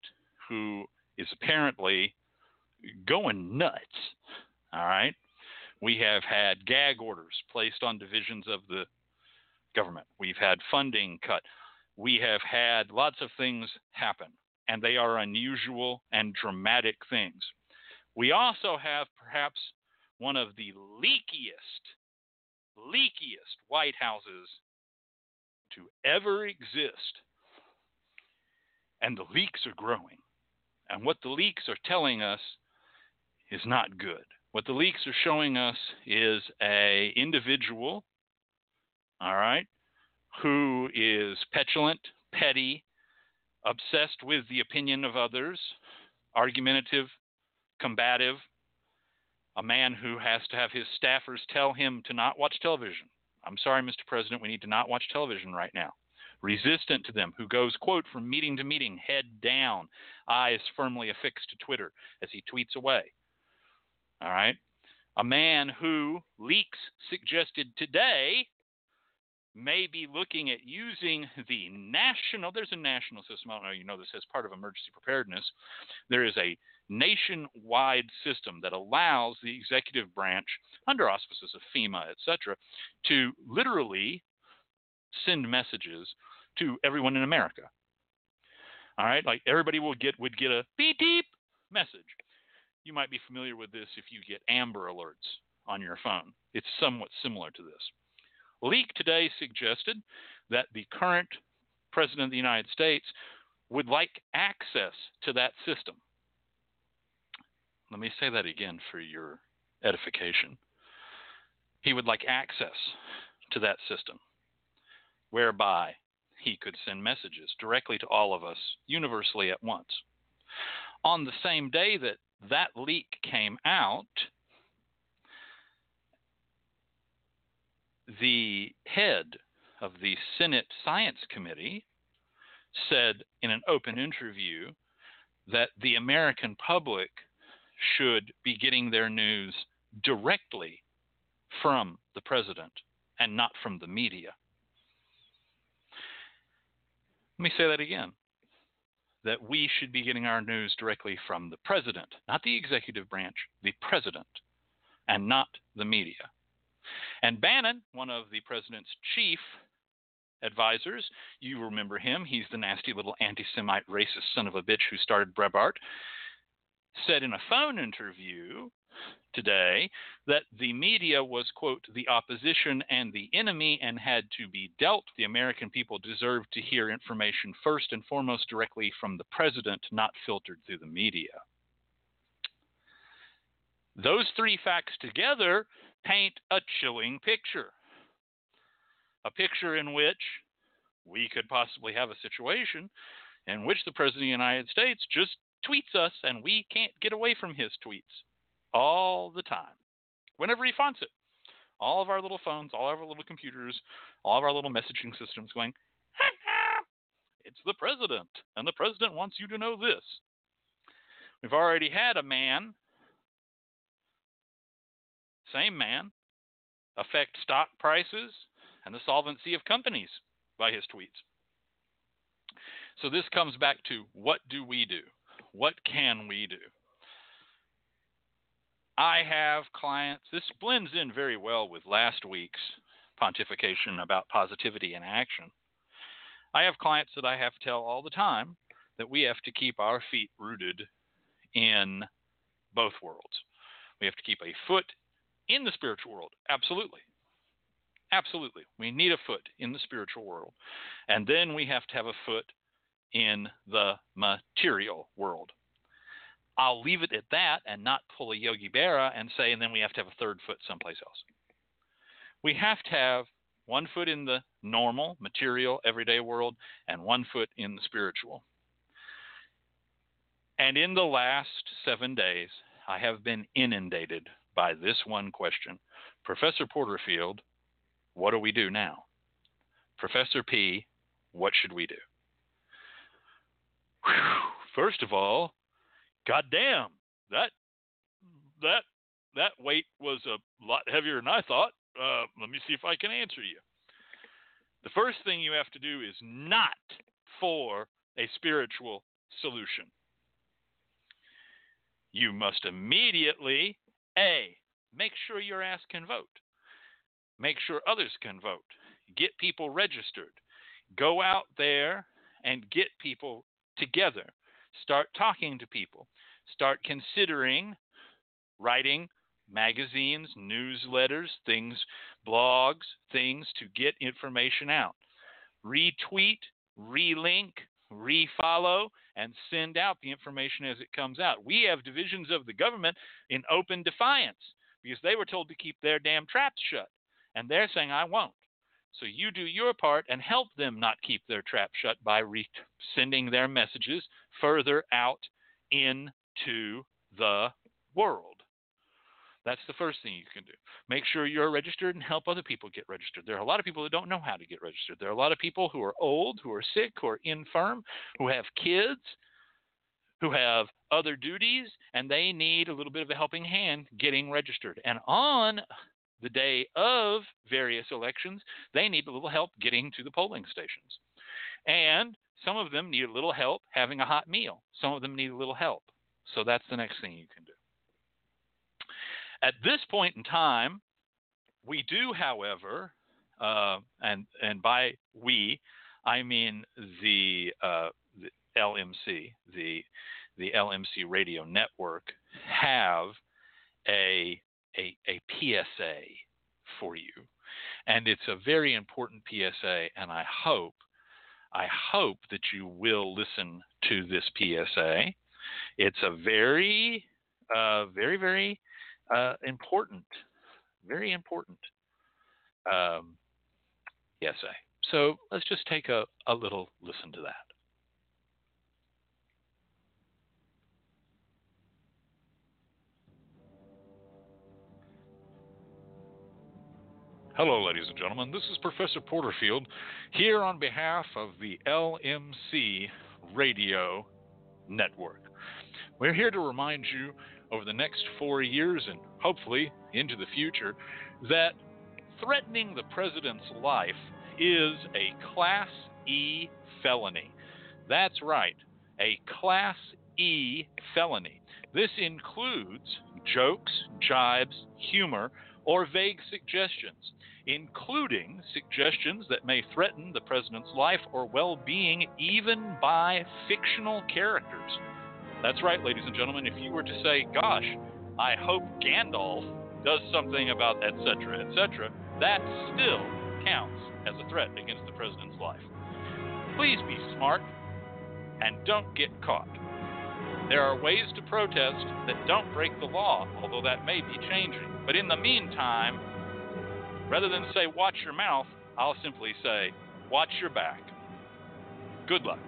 E: who is apparently going nuts. All right. We have had gag orders placed on divisions of the government. We've had funding cut. We have had lots of things happen, and they are unusual and dramatic things. We also have perhaps one of the leakiest, leakiest White Houses to ever exist. And the leaks are growing. And what the leaks are telling us is not good. What the leaks are showing us is a individual, all right, who is petulant, petty, obsessed with the opinion of others, argumentative, combative, a man who has to have his staffers tell him to not watch television. I'm sorry, Mr. President, we need to not watch television right now. Resistant to them, who goes, quote, from meeting to meeting, head down, eyes firmly affixed to Twitter as he tweets away. All right? A man who leaks suggested today may be looking at using the national there's a national system i don't know you know this as part of emergency preparedness there is a nationwide system that allows the executive branch under auspices of fema etc to literally send messages to everyone in america all right like everybody will get would get a beep beep message. You might be familiar with this if you get Amber Alerts on your phone. It's somewhat similar to this. Leak today suggested that the current President of the United States would like access to that system. Let me say that again for your edification. He would like access to that system, whereby he could send messages directly to all of us universally at once. On the same day that that leak came out, the head of the Senate Science Committee said in an open interview that the American public should be getting their news directly from the president and not from the media. Let me say that again that we should be getting our news directly from the president, not the executive branch, the president, and not the media. And Bannon, one of the president's chief advisors, you remember him, he's the nasty little anti Semite racist son of a bitch who started Breitbart, said in a phone interview today that the media was, quote, the opposition and the enemy and had to be dealt. The American people deserve to hear information first and foremost directly from the president, not filtered through the media. Those three facts together paint a chilling picture. A picture in which we could possibly have a situation in which the President of the United States just tweets us and we can't get away from his tweets all the time, whenever he fonts it. All of our little phones, all of our little computers, all of our little messaging systems going, it's the president, and the president wants you to know this. We've already had a man, same man, affect stock prices and the solvency of companies by his tweets. So this comes back to what do we do? What can we do? I have clients, this blends in very well with last week's pontification about positivity and action. I have clients that I have to tell all the time that we have to keep our feet rooted in both worlds. We have to keep a foot in the spiritual world, absolutely. Absolutely. We need a foot in the spiritual world. And then we have to have a foot in the material world. I'll leave it at that and not pull a Yogi Berra and say, and then we have to have a third foot someplace else. We have to have one foot in the normal, material, everyday world and one foot in the spiritual. And in the last seven days, I have been inundated by this one question Professor Porterfield, what do we do now? Professor P, what should we do? First of all, goddamn, that that that weight was a lot heavier than I thought. Uh, let me see if I can answer you. The first thing you have to do is not for a spiritual solution. You must immediately, A, make sure your ass can vote. Make sure others can vote. Get people registered. Go out there and get people together. Start talking to people. Start considering writing magazines, newsletters, things, blogs, things to get information out. Retweet, relink, refollow, and send out the information as it comes out. We have divisions of the government in open defiance because they were told to keep their damn traps shut. And they're saying, I won't. So you do your part and help them not keep their trap shut by re- sending their messages further out into the world. That's the first thing you can do. Make sure you're registered and help other people get registered. There are a lot of people that don't know how to get registered. There are a lot of people who are old, who are sick, who are infirm, who have kids, who have other duties, and they need a little bit of a helping hand getting registered. And on the day of various elections, they need a little help getting to the polling stations. And some of them need a little help having a hot meal. Some of them need a little help. So that's the next thing you can do. At this point in time, we do, however, uh, and and by we, I mean the, uh, the LMC, the the LMC radio network have a, a, a PSA for you. And it's a very important PSA, and I hope, I hope that you will listen to this PSA. It's a very, uh, very, very uh, important, very important um, PSA. So let's just take a, a little listen to that. Hello, ladies and gentlemen. This is Professor Porterfield here on behalf of the LMC Radio Network. We're here to remind you over the next four years and hopefully into the future that threatening the president's life is a Class E felony. That's right, a Class E felony. This includes jokes, jibes, humor, or vague suggestions, including suggestions that may threaten the president's life or well being, even by fictional characters. That's right, ladies and gentlemen. If you were to say, gosh, I hope Gandalf does something about etc., etc., that still counts as a threat against the president's life. Please be smart and don't get caught. There are ways to protest that don't break the law, although that may be changing. But in the meantime, rather than say watch your mouth, I'll simply say watch your back. Good luck.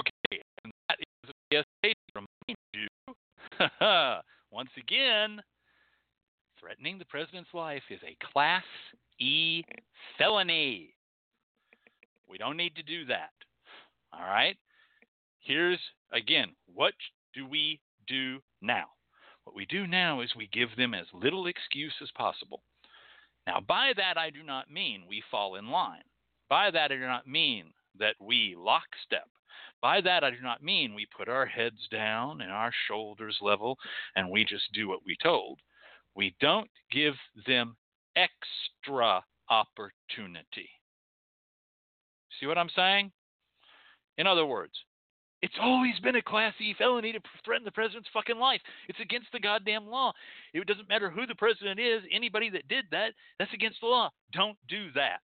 E: Okay, and that is a PSA to you, once again, threatening the president's life is a Class E felony. We don't need to do that. All right? Here's again, what do we do now? What we do now is we give them as little excuse as possible. Now, by that, I do not mean we fall in line. By that, I do not mean that we lockstep. By that, I do not mean we put our heads down and our shoulders level and we just do what we told. We don't give them extra opportunity. See what I'm saying? In other words, it's always been a Class E felony to threaten the president's fucking life. It's against the goddamn law. It doesn't matter who the president is, anybody that did that, that's against the law. Don't do that.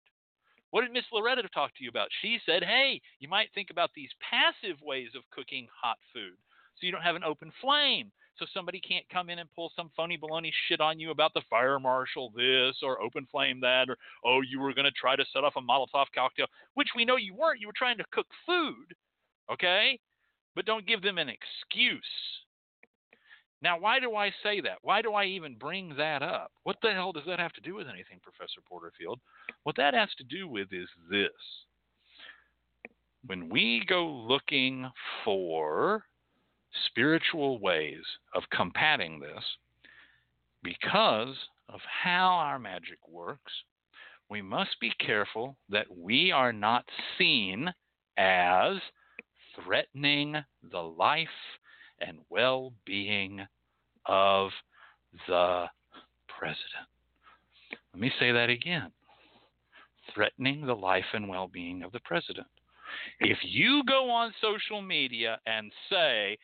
E: What did Miss Loretta talk to you about? She said, hey, you might think about these passive ways of cooking hot food so you don't have an open flame. So somebody can't come in and pull some phony baloney shit on you about the fire marshal this or open flame that or oh you were going to try to set off a Molotov cocktail, which we know you weren't. You were trying to cook food, okay? But don't give them an excuse. Now, why do I say that? Why do I even bring that up? What the hell does that have to do with anything, Professor Porterfield? What that has to do with is this. When we go looking for spiritual ways of combating this, because of how our magic works, we must be careful that we are not seen as threatening the life and well being of the president. Let me say that again threatening the life and well being of the president. If you go on social media and say,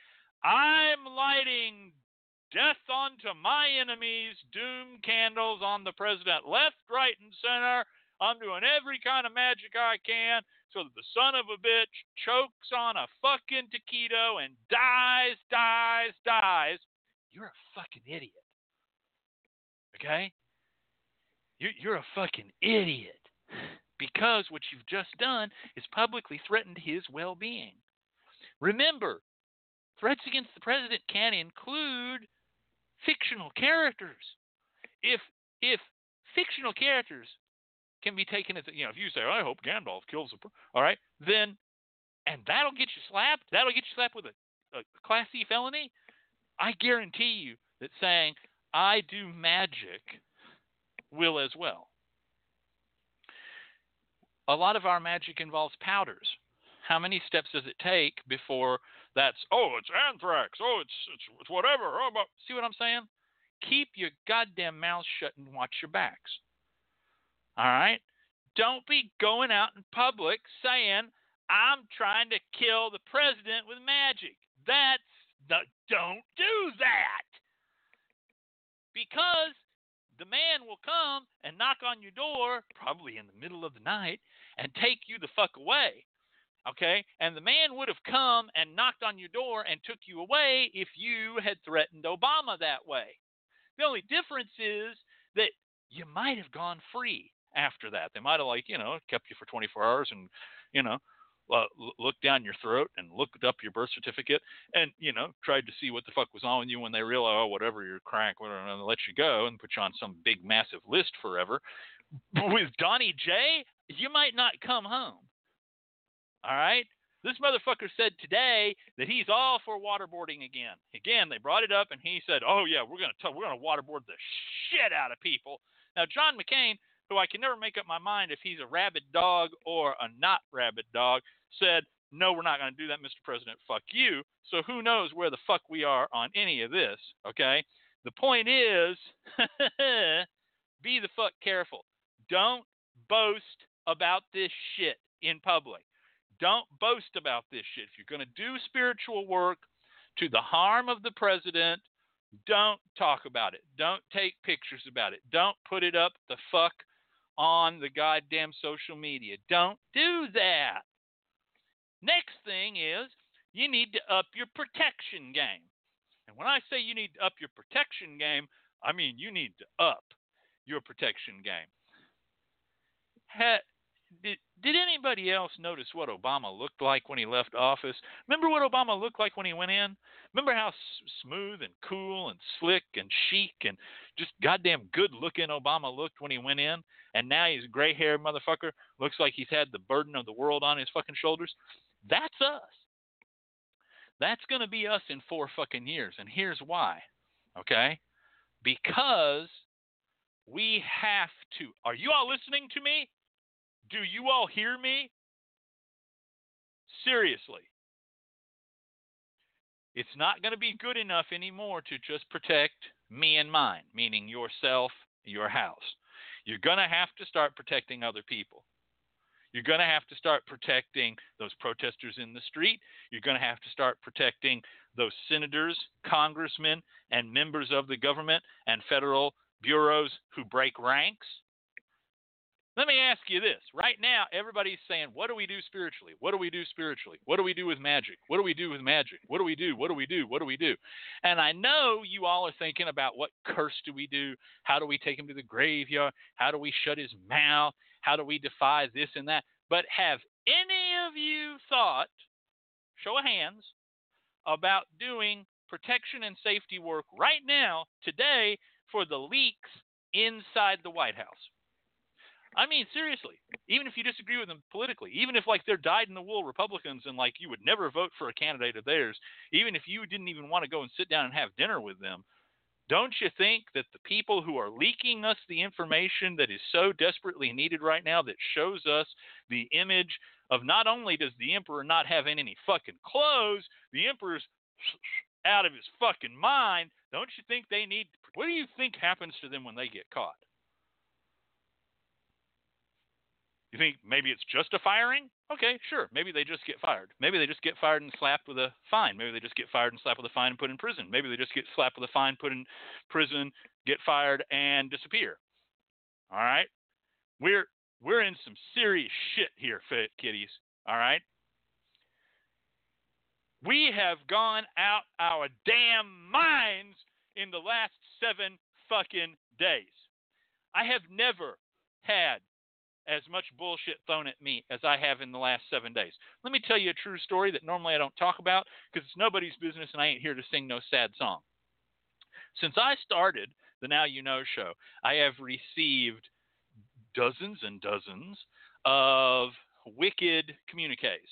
E: I'm lighting death unto my enemies, doom candles on the president, left, right, and center. I'm doing every kind of magic I can so that the son of a bitch chokes on a fucking taquito and dies, dies, dies. You're a fucking idiot. Okay? You're, you're a fucking idiot. Because what you've just done is publicly threatened his well being. Remember, threats against the president can include fictional characters. If if fictional characters can be taken as you know, if you say, "I hope Gandalf kills the," all right, then and that'll get you slapped. That'll get you slapped with a, a Class C felony. I guarantee you that saying I do magic will as well. A lot of our magic involves powders. How many steps does it take before that's oh it's anthrax oh it's it's, it's whatever oh but see what I'm saying? Keep your goddamn mouth shut and watch your backs. All right? Don't be going out in public saying, I'm trying to kill the president with magic. That's the, don't do that. Because the man will come and knock on your door, probably in the middle of the night, and take you the fuck away. Okay? And the man would have come and knocked on your door and took you away if you had threatened Obama that way. The only difference is that you might have gone free after that. They might have, like, you know, kept you for 24 hours and, you know, uh, looked down your throat and looked up your birth certificate and, you know, tried to see what the fuck was on you when they realized, oh, whatever, you're crank, whatever, and let you go and put you on some big, massive list forever. But With Donnie J, you might not come home. All right? This motherfucker said today that he's all for waterboarding again. Again, they brought it up and he said, "Oh yeah, we're gonna t- we're gonna waterboard the shit out of people." Now John McCain, who I can never make up my mind if he's a rabid dog or a not rabid dog, said, "No, we're not gonna do that, Mr. President. Fuck you." So who knows where the fuck we are on any of this? Okay. The point is, be the fuck careful. Don't boast about this shit in public. Don't boast about this shit. If you're going to do spiritual work to the harm of the president, don't talk about it. Don't take pictures about it. Don't put it up the fuck on the goddamn social media. Don't do that. Next thing is you need to up your protection game. And when I say you need to up your protection game, I mean you need to up your protection game. Did, did anybody else notice what Obama looked like when he left office? Remember what Obama looked like when he went in? Remember how s- smooth and cool and slick and chic and just goddamn good looking Obama looked when he went in? And now he's gray haired motherfucker, looks like he's had the burden of the world on his fucking shoulders. That's us. That's going to be us in four fucking years. And here's why. Okay? Because we have to. Are you all listening to me? Do you all hear me? Seriously. It's not going to be good enough anymore to just protect me and mine, meaning yourself, your house. You're going to have to start protecting other people. You're going to have to start protecting those protesters in the street. You're going to have to start protecting those senators, congressmen, and members of the government and federal bureaus who break ranks. Let me ask you this. Right now, everybody's saying, What do we do spiritually? What do we do spiritually? What do we do with magic? What do we do with magic? What do we do? What do we do? What do we do? And I know you all are thinking about what curse do we do? How do we take him to the graveyard? How do we shut his mouth? How do we defy this and that? But have any of you thought, show of hands, about doing protection and safety work right now, today, for the leaks inside the White House? I mean, seriously, even if you disagree with them politically, even if like they're dyed in the wool Republicans and like you would never vote for a candidate of theirs, even if you didn't even want to go and sit down and have dinner with them, don't you think that the people who are leaking us the information that is so desperately needed right now that shows us the image of not only does the emperor not have any fucking clothes, the emperor's out of his fucking mind, don't you think they need what do you think happens to them when they get caught? You think maybe it's just a firing? Okay, sure. Maybe they just get fired. Maybe they just get fired and slapped with a fine. Maybe they just get fired and slapped with a fine and put in prison. Maybe they just get slapped with a fine, put in prison, get fired, and disappear. All right, we're we're in some serious shit here, fit kitties. All right, we have gone out our damn minds in the last seven fucking days. I have never had as much bullshit thrown at me as I have in the last seven days. Let me tell you a true story that normally I don't talk about because it's nobody's business and I ain't here to sing no sad song. Since I started the Now You Know show, I have received dozens and dozens of wicked communiques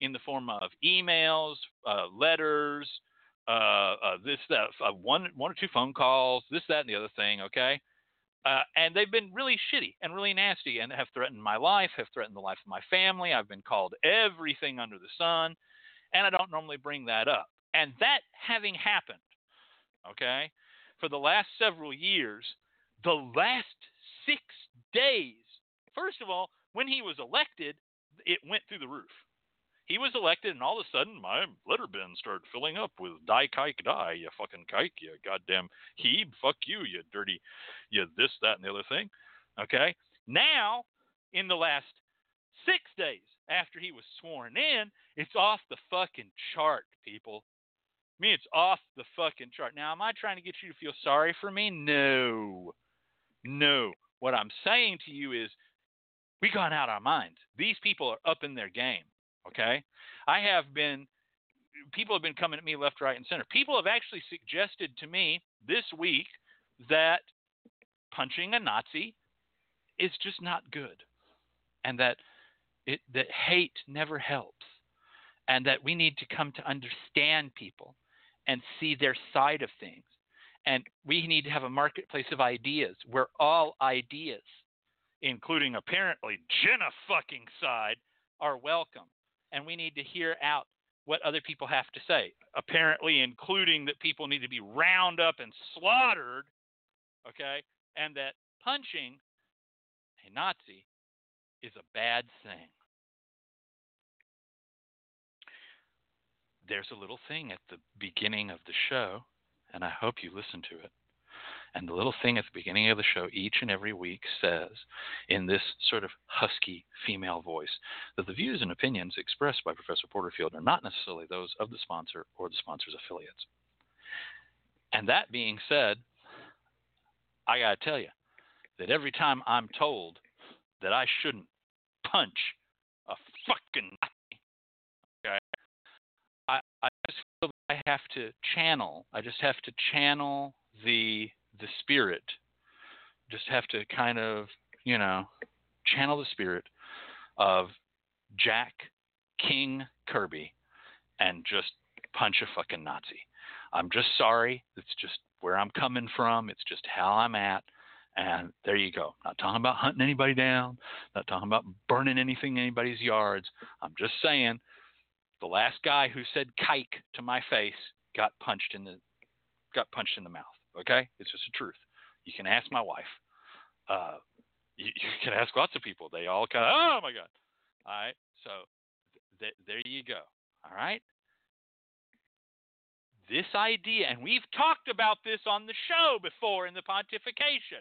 E: in the form of emails, uh, letters, uh, uh, this, that, uh, one, one or two phone calls, this, that, and the other thing. Okay, uh, and they've been really shitty and really nasty and have threatened my life, have threatened the life of my family. I've been called everything under the sun, and I don't normally bring that up. And that having happened, okay, for the last several years, the last six days first of all, when he was elected, it went through the roof. He was elected, and all of a sudden, my letter bin started filling up with die kike die, you fucking kike, you goddamn heeb, fuck you, you dirty, you this, that, and the other thing. Okay? Now, in the last six days after he was sworn in, it's off the fucking chart, people. I mean, it's off the fucking chart. Now, am I trying to get you to feel sorry for me? No. No. What I'm saying to you is we gone out our minds. These people are up in their game. Okay? I have been people have been coming at me left, right, and center. People have actually suggested to me this week that punching a Nazi is just not good. And that it that hate never helps. And that we need to come to understand people and see their side of things. And we need to have a marketplace of ideas where all ideas, including apparently Jenna fucking side, are welcome. And we need to hear out what other people have to say, apparently, including that people need to be round up and slaughtered, okay, and that punching a Nazi is a bad thing. There's a little thing at the beginning of the show, and I hope you listen to it. And the little thing at the beginning of the show each and every week says, in this sort of husky female voice, that the views and opinions expressed by Professor Porterfield are not necessarily those of the sponsor or the sponsor's affiliates. And that being said, I got to tell you that every time I'm told that I shouldn't punch a fucking okay, I, I just feel I have to channel. I just have to channel the the spirit. Just have to kind of, you know, channel the spirit of Jack King Kirby and just punch a fucking Nazi. I'm just sorry. It's just where I'm coming from. It's just how I'm at. And there you go. Not talking about hunting anybody down, not talking about burning anything in anybody's yards. I'm just saying the last guy who said kike to my face got punched in the got punched in the mouth. Okay, it's just the truth. You can ask my wife. Uh, you, you, can ask lots of people. They all kind of, oh my god. All right, so th- there you go. All right. This idea, and we've talked about this on the show before in the pontification.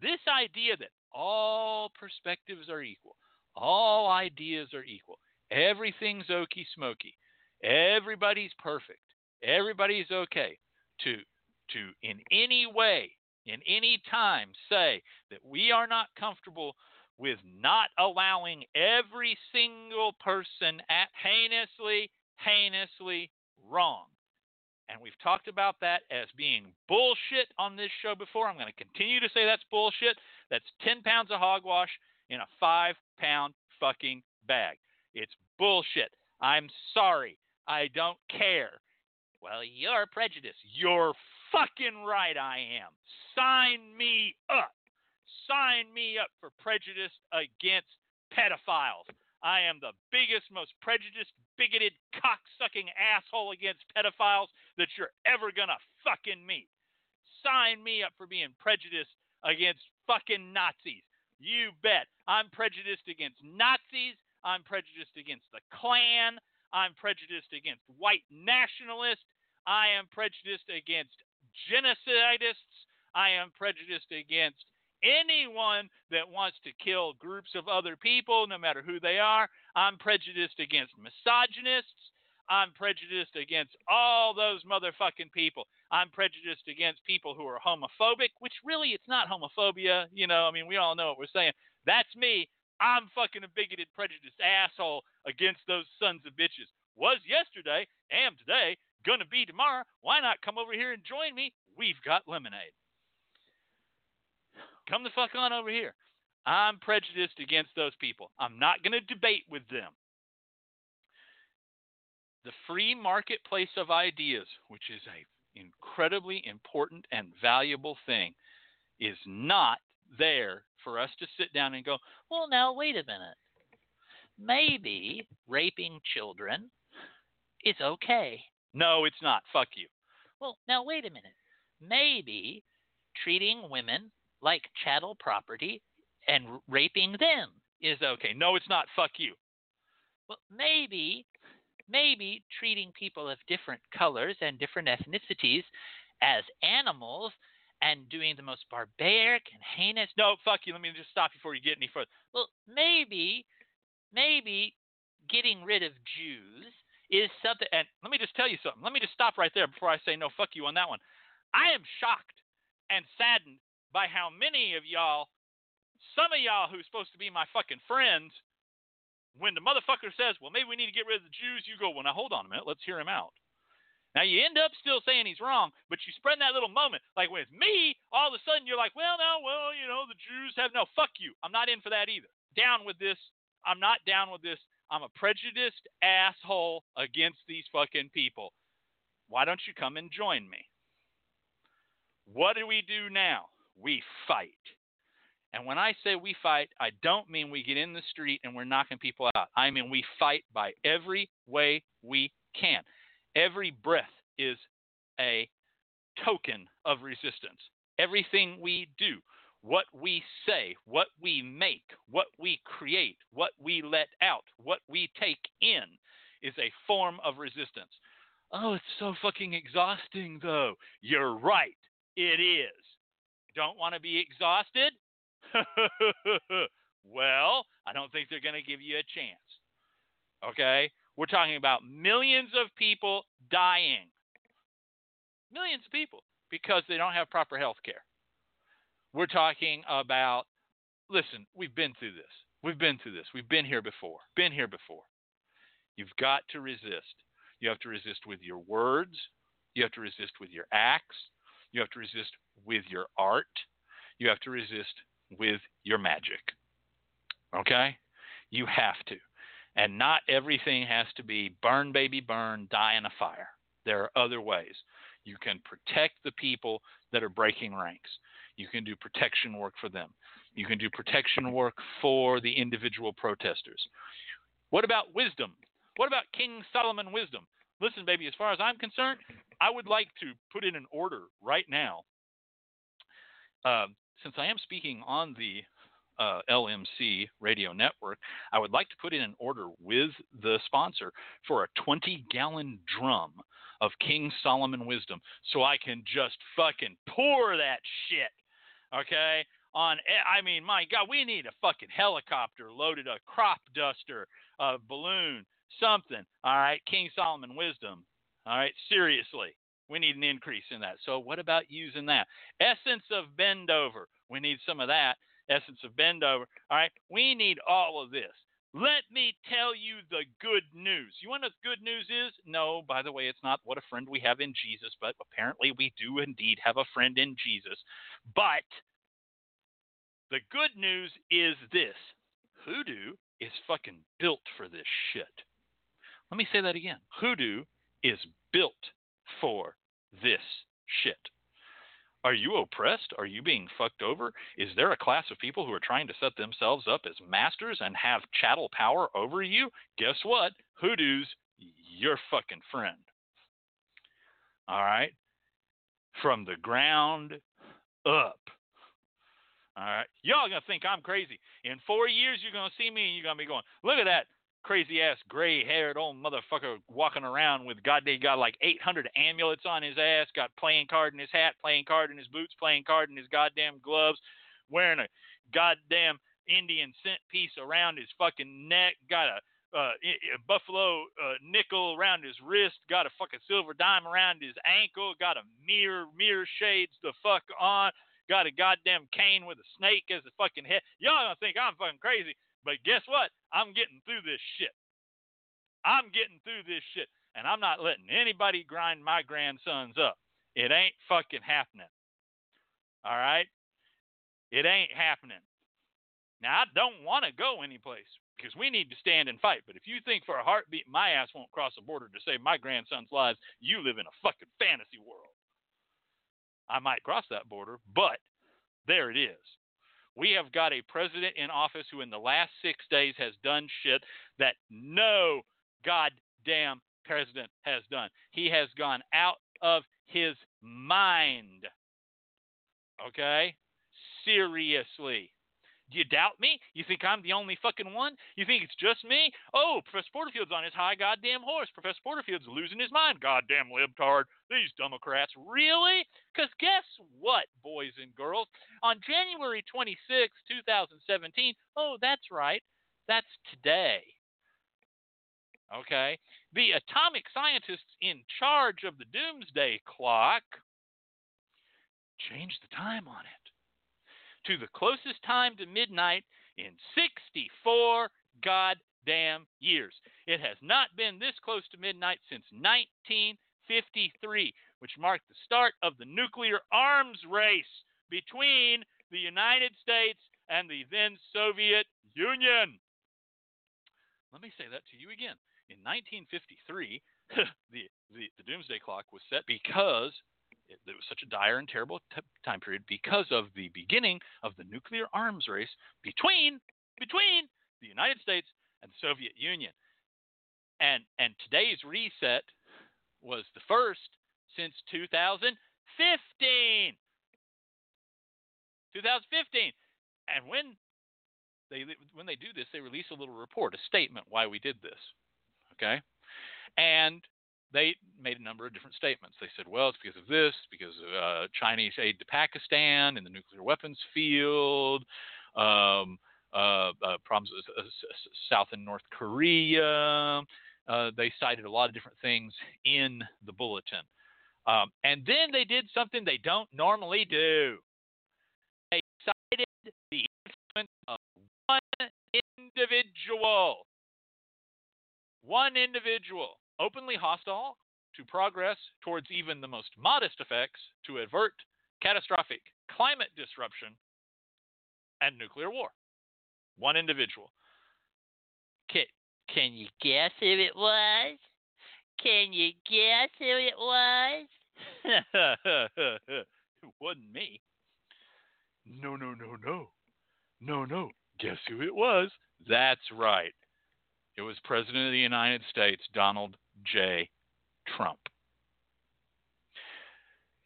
E: This idea that all perspectives are equal, all ideas are equal, everything's okie smoky, everybody's perfect, everybody's okay. To to in any way, in any time, say that we are not comfortable with not allowing every single person at heinously, heinously wrong. And we've talked about that as being bullshit on this show before. I'm going to continue to say that's bullshit. That's 10 pounds of hogwash in a five pound fucking bag. It's bullshit. I'm sorry. I don't care. Well, you're prejudiced. You're fucking right I am. Sign me up. Sign me up for prejudice against pedophiles. I am the biggest, most prejudiced, bigoted, cocksucking asshole against pedophiles that you're ever gonna fucking meet. Sign me up for being prejudiced against fucking Nazis. You bet. I'm prejudiced against Nazis. I'm prejudiced against the Klan. I'm prejudiced against white nationalists. I am prejudiced against genocidists. I am prejudiced against anyone that wants to kill groups of other people, no matter who they are. I'm prejudiced against misogynists. I'm prejudiced against all those motherfucking people. I'm prejudiced against people who are homophobic, which really it's not homophobia. You know, I mean, we all know what we're saying. That's me. I'm fucking a bigoted, prejudiced asshole against those sons of bitches. Was yesterday, am today, gonna be tomorrow. Why not come over here and join me? We've got lemonade. Come the fuck on over here. I'm prejudiced against those people. I'm not going to debate with them. The free marketplace of ideas, which is a incredibly important and valuable thing, is not there for us to sit down and go, well, now, wait a minute. Maybe raping children is okay. No, it's not. Fuck you. Well, now, wait a minute. Maybe treating women like chattel property
I: and raping them is okay.
E: No, it's not. Fuck you.
I: Well, maybe, maybe treating people of different colors and different ethnicities as animals and doing the most barbaric and heinous.
E: No, fuck you. Let me just stop before you get any further.
I: Well, maybe, maybe getting rid of Jews is something.
E: And let me just tell you something. Let me just stop right there before I say no, fuck you on that one. I am shocked and saddened by how many of y'all, some of y'all who's supposed to be my fucking friends, when the motherfucker says, well, maybe we need to get rid of the Jews, you go, well, now hold on a minute. Let's hear him out. Now you end up still saying he's wrong, but you spread that little moment. Like with me, all of a sudden you're like, well, no, well, you know, the Jews have no. Fuck you. I'm not in for that either. Down with this. I'm not down with this. I'm a prejudiced asshole against these fucking people. Why don't you come and join me? What do we do now? We fight. And when I say we fight, I don't mean we get in the street and we're knocking people out. I mean we fight by every way we can. Every breath is a token of resistance. Everything we do, what we say, what we make, what we create, what we let out, what we take in is a form of resistance. Oh, it's so fucking exhausting, though. You're right. It is. Don't want to be exhausted? well, I don't think they're going to give you a chance. Okay? We're talking about millions of people dying. Millions of people because they don't have proper health care. We're talking about, listen, we've been through this. We've been through this. We've been here before. Been here before. You've got to resist. You have to resist with your words. You have to resist with your acts. You have to resist with your art. You have to resist with your magic. Okay? You have to. And not everything has to be burn, baby, burn, die in a fire. There are other ways. You can protect the people that are breaking ranks. You can do protection work for them. You can do protection work for the individual protesters. What about wisdom? What about King Solomon wisdom? Listen, baby, as far as I'm concerned, I would like to put in an order right now. Uh, since I am speaking on the uh, LMC radio network, I would like to put in an order with the sponsor for a 20 gallon drum of King Solomon wisdom so I can just fucking pour that shit. Okay? On, eh, I mean, my God, we need a fucking helicopter loaded, a crop duster, a balloon, something. All right? King Solomon wisdom. All right? Seriously. We need an increase in that. So, what about using that? Essence of bend over. We need some of that essence of bend over. All right, we need all of this. Let me tell you the good news. You want know what good news is? No, by the way, it's not what a friend we have in Jesus, but apparently we do indeed have a friend in Jesus. But the good news is this Hoodoo is fucking built for this shit. Let me say that again. Hoodoo is built for this shit. Are you oppressed? Are you being fucked over? Is there a class of people who are trying to set themselves up as masters and have chattel power over you? Guess what? Hoodoo's your fucking friend. All right? From the ground up. All right? Y'all gonna think I'm crazy. In four years, you're gonna see me and you're gonna be going, look at that crazy ass gray haired old motherfucker walking around with goddamn got like 800 amulets on his ass, got playing card in his hat, playing card in his boots, playing card in his goddamn gloves, wearing a goddamn Indian cent piece around his fucking neck, got a, uh, a buffalo uh, nickel around his wrist, got a fucking silver dime around his ankle, got a mirror mirror shades the fuck on, got a goddamn cane with a snake as a fucking head. Y'all gonna think I'm fucking crazy. But guess what? I'm getting through this shit. I'm getting through this shit. And I'm not letting anybody grind my grandsons up. It ain't fucking happening. All right? It ain't happening. Now, I don't want to go anyplace because we need to stand and fight. But if you think for a heartbeat my ass won't cross the border to save my grandson's lives, you live in a fucking fantasy world. I might cross that border, but there it is. We have got a president in office who, in the last six days, has done shit that no goddamn president has done. He has gone out of his mind. Okay? Seriously. Do you doubt me? You think I'm the only fucking one? You think it's just me? Oh, Professor Porterfield's on his high goddamn horse. Professor Porterfield's losing his mind. Goddamn libtard. These Democrats. Really? Because guess what, boys and girls? On January 26, 2017, oh, that's right. That's today. Okay? The atomic scientists in charge of the doomsday clock changed the time on it to the closest time to midnight in 64 goddamn years. It has not been this close to midnight since 1953, which marked the start of the nuclear arms race between the United States and the then Soviet Union. Let me say that to you again. In 1953, the, the, the doomsday clock was set because it, it was such a dire and terrible t- time period because of the beginning of the nuclear arms race between between the United States and the Soviet Union. And and today's reset was the first since 2015. 2015. And when they when they do this, they release a little report, a statement why we did this. Okay? And they made a number of different statements. They said, well, it's because of this, because of uh, Chinese aid to Pakistan in the nuclear weapons field, um, uh, uh, problems with uh, South and North Korea. Uh, they cited a lot of different things in the bulletin. Um, and then they did something they don't normally do. They cited the influence of one individual. One individual openly hostile to progress towards even the most modest effects to avert catastrophic climate disruption and nuclear war. One individual.
I: Can, can you guess who it was? Can you guess who it was?
E: it wasn't me. No, no, no, no. No, no. Guess who it was? That's right. It was President of the United States, Donald J. Trump.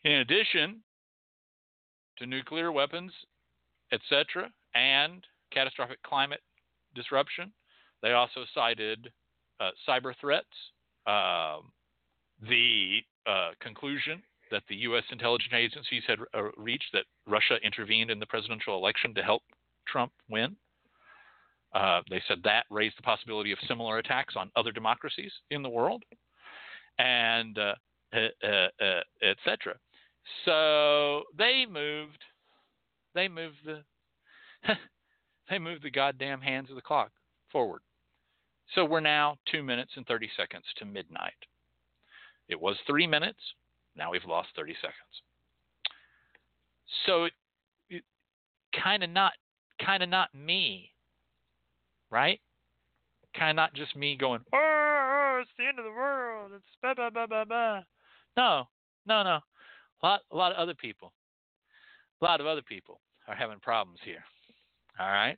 E: In addition to nuclear weapons, etc., and catastrophic climate disruption, they also cited uh, cyber threats, um, the uh, conclusion that the U.S. intelligence agencies had uh, reached that Russia intervened in the presidential election to help Trump win. Uh, they said that raised the possibility of similar attacks on other democracies in the world, and uh, uh, uh, uh etc. So they moved, they moved the, they moved the goddamn hands of the clock forward. So we're now two minutes and thirty seconds to midnight. It was three minutes. Now we've lost thirty seconds. So it, it kind of not, kind of not me right? Kind of not just me going, oh, oh, it's the end of the world. It's blah, blah, blah, blah, blah. No, no, no. A lot, a lot of other people, a lot of other people are having problems here. All right.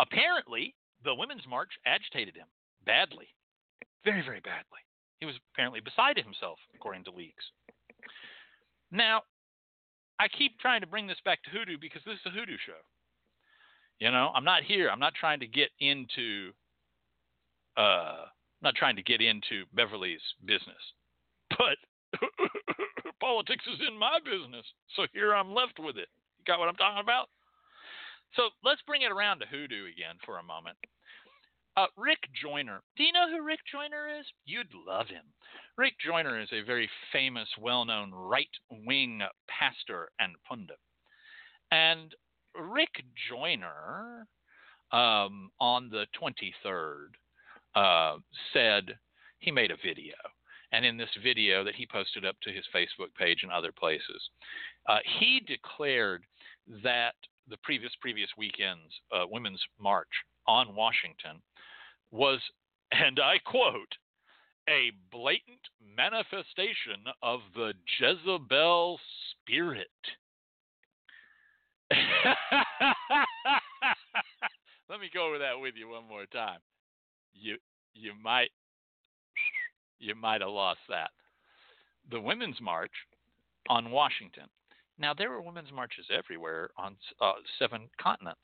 E: Apparently, the Women's March agitated him badly, very, very badly. He was apparently beside himself, according to leaks. Now, I keep trying to bring this back to hoodoo because this is a hoodoo show. You know, I'm not here. I'm not trying to get into uh I'm not trying to get into Beverly's business. But politics is in my business. So here I'm left with it. You got what I'm talking about? So let's bring it around to hoodoo again for a moment. Uh, Rick Joyner. Do you know who Rick Joyner is? You'd love him. Rick Joyner is a very famous, well known right wing pastor and pundit. And Rick Joyner um, on the 23rd uh, said he made a video. And in this video that he posted up to his Facebook page and other places, uh, he declared that the previous previous weekend's uh, Women's March on Washington was, and I quote, a blatant manifestation of the Jezebel spirit. Let me go over that with you one more time. You you might you might have lost that. The Women's March on Washington. Now, there were women's marches everywhere on uh, seven continents,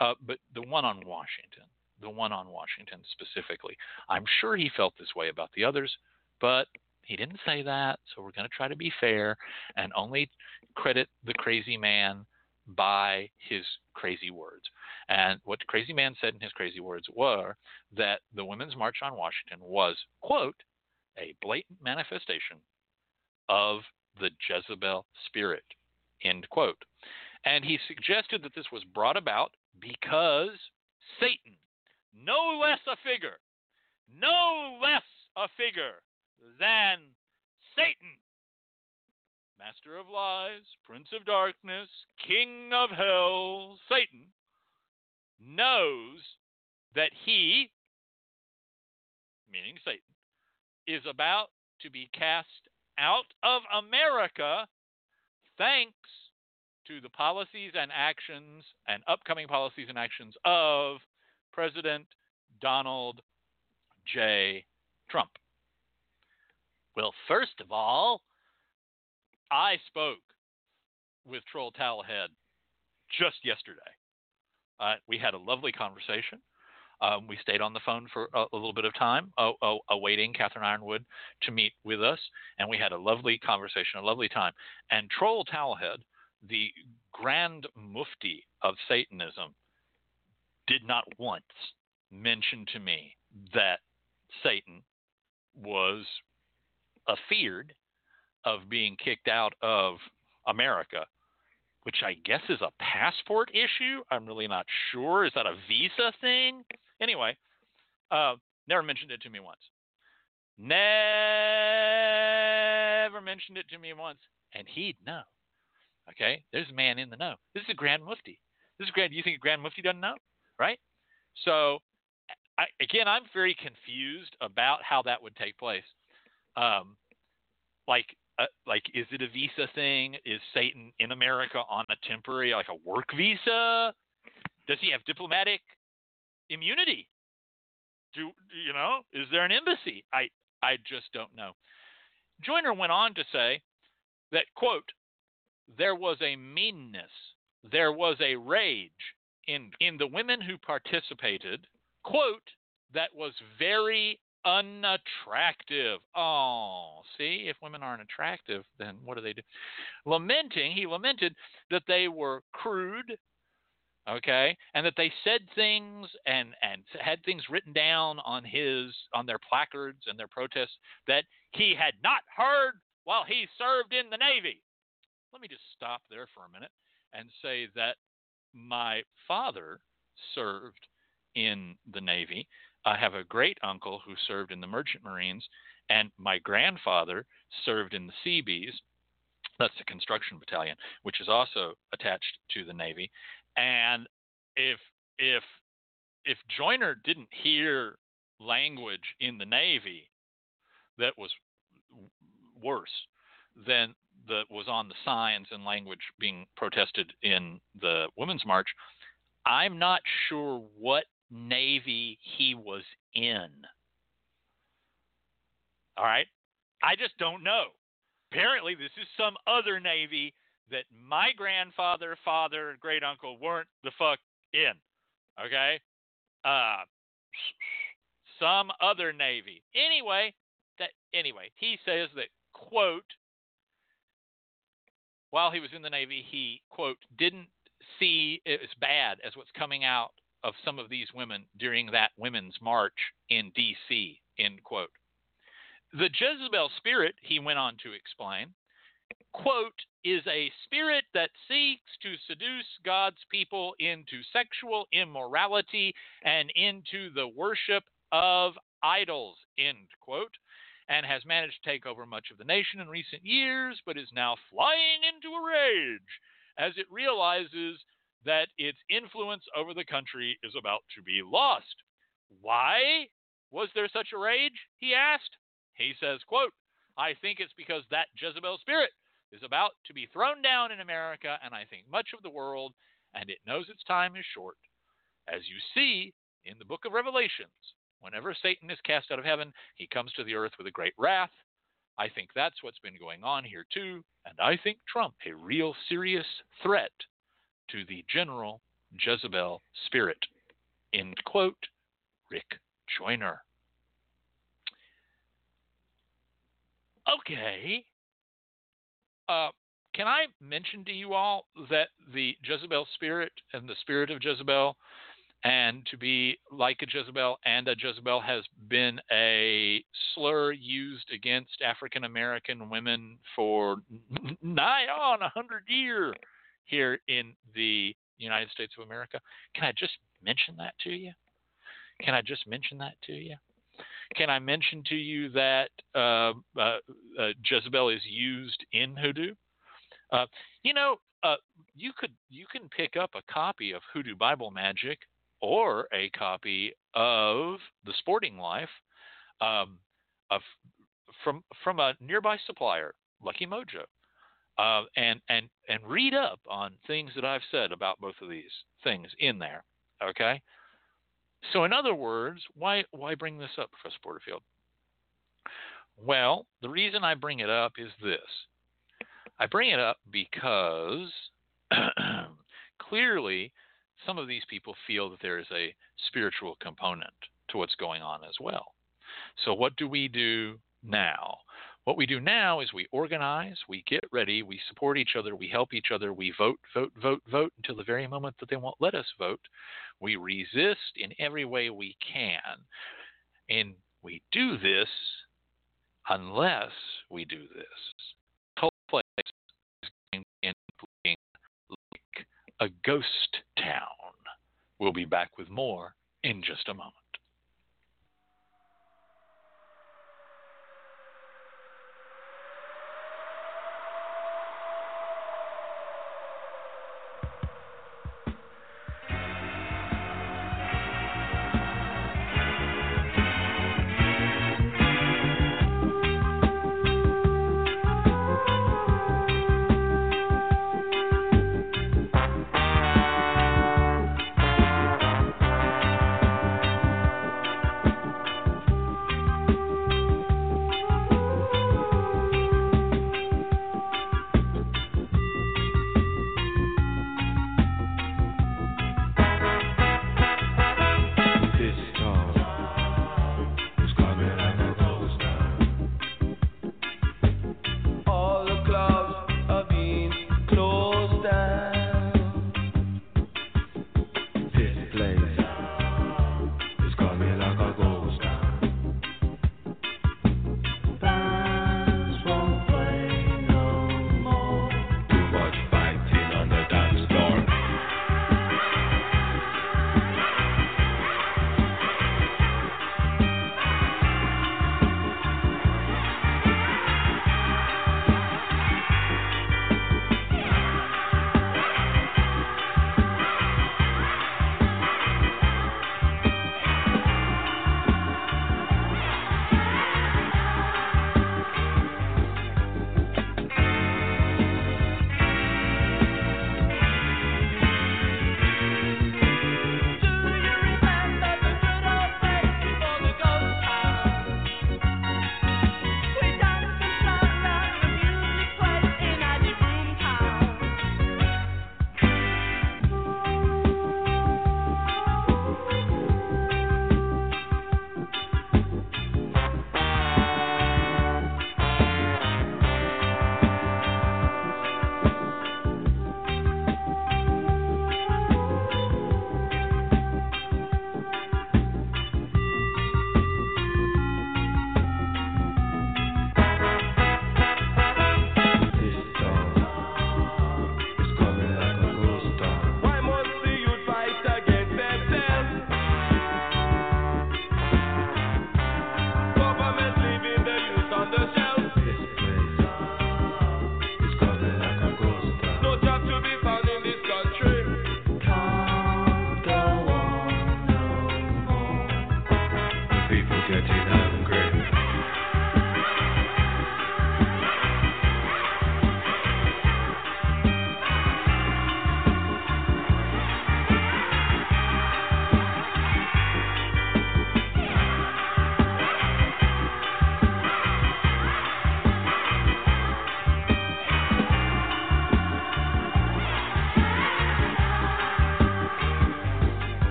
E: uh, but the one on Washington, the one on Washington specifically, I'm sure he felt this way about the others, but he didn't say that. So we're going to try to be fair and only credit the crazy man by his crazy words. And what the crazy man said in his crazy words were that the Women's March on Washington was, quote, a blatant manifestation of the Jezebel spirit, end quote. And he suggested that this was brought about because Satan, no less a figure, no less a figure than Satan, master of lies, prince of darkness, king of hell, Satan, knows that he, meaning Satan, is about to be cast out of America thanks to the policies and actions and upcoming policies and actions of President Donald J. Trump. Well, first of all, I spoke with Troll Towelhead just yesterday. Uh, we had a lovely conversation. Um, we stayed on the phone for a, a little bit of time, uh, uh, awaiting Catherine Ironwood to meet with us, and we had a lovely conversation, a lovely time. And Troll Towelhead, the Grand Mufti of Satanism, did not once mention to me that Satan was afeared of being kicked out of America, which I guess is a passport issue. I'm really not sure. Is that a visa thing? Anyway, uh, never mentioned it to me once. Never mentioned it to me once, and he'd know. Okay, there's a man in the know. This is a Grand Mufti. This is Grand. Do you think a Grand Mufti doesn't know? Right? So, I, again, I'm very confused about how that would take place. Um, like, uh, like, is it a visa thing? Is Satan in America on a temporary, like a work visa? Does he have diplomatic immunity? Do you know? Is there an embassy? I I just don't know. Joyner went on to say that quote there was a meanness, there was a rage in in the women who participated quote that was very unattractive. Oh, see, if women aren't attractive, then what do they do? Lamenting, he lamented that they were crude, okay, and that they said things and and had things written down on his on their placards and their protests that he had not heard while he served in the Navy. Let me just stop there for a minute and say that my father served in the Navy. I have a great uncle who served in the Merchant Marines, and my grandfather served in the Seabees. That's the construction battalion, which is also attached to the Navy. And if if if Joyner didn't hear language in the Navy that was worse than that was on the signs and language being protested in the Women's March, I'm not sure what Navy he was in. All right? I just don't know. Apparently, this is some other Navy that my grandfather, father, great uncle weren't the fuck in. Okay? Uh, some other Navy. Anyway, that anyway, he says that quote while he was in the Navy, he quote didn't see it as bad as what's coming out of some of these women during that women's march in D.C. End quote. The Jezebel spirit, he went on to explain, quote, is a spirit that seeks to seduce God's people into sexual immorality and into the worship of idols, end quote, and has managed to take over much of the nation in recent years, but is now flying into a rage as it realizes that its influence over the country is about to be lost. Why was there such a rage? He asked. He says, quote, I think it's because that Jezebel spirit is about to be thrown down in America and I think much of the world, and it knows its time is short. As you see in the book of Revelations, whenever Satan is cast out of heaven, he comes to the earth with a great wrath. I think that's what's been going on here too, and I think Trump a real serious threat to the general Jezebel spirit. End quote. Rick Joyner. Okay. Uh, can I mention to you all that the Jezebel spirit and the spirit of Jezebel and to be like a Jezebel and a Jezebel has been a slur used against African American women for nigh on a hundred years here in the United States of America. Can I just mention that to you? Can I just mention that to you? Can I mention to you that uh, uh, uh, Jezebel is used in hoodoo? Uh, you know, uh, you could you can pick up a copy of Hoodoo Bible Magic or a copy of The Sporting Life um, of, from from a nearby supplier, Lucky Mojo, uh, and and and read up on things that I've said about both of these things in there. Okay. So in other words, why why bring this up, Professor Porterfield? Well, the reason I bring it up is this. I bring it up because clearly some of these people feel that there is a spiritual component to what's going on as well. So, what do we do now? What we do now is we organize, we get ready, we support each other, we help each other, we vote, vote, vote, vote until the very moment that they won't let us vote. We resist in every way we can. And we do this unless we do this. Whole is including like a ghost town. We'll be back with more in just a moment.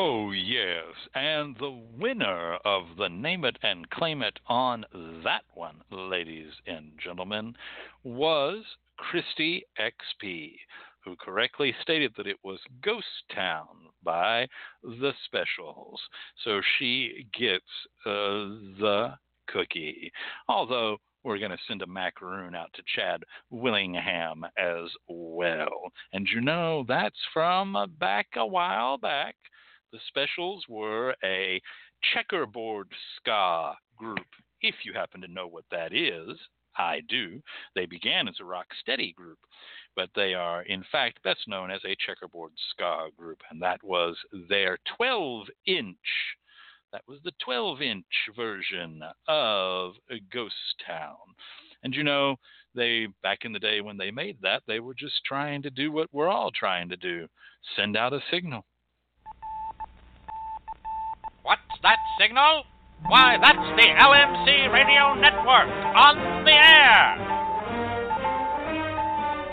E: Oh, yes. And the winner of the Name It and Claim It on that one, ladies and gentlemen, was Christy XP, who correctly stated that it was Ghost Town by The Specials. So she gets uh, the cookie. Although we're going to send a macaroon out to Chad Willingham as well. And you know, that's from back a while back. The Specials were a checkerboard ska group, if you happen to know what that is. I do. They began as a rock steady group, but they are, in fact, best known as a checkerboard ska group, and that was their 12 inch. That was the 12 inch version of Ghost Town. And you know, they, back in the day when they made that, they were just trying to do what we're all trying to do send out a signal.
K: What's that signal? Why, that's the LMC Radio Network on the air.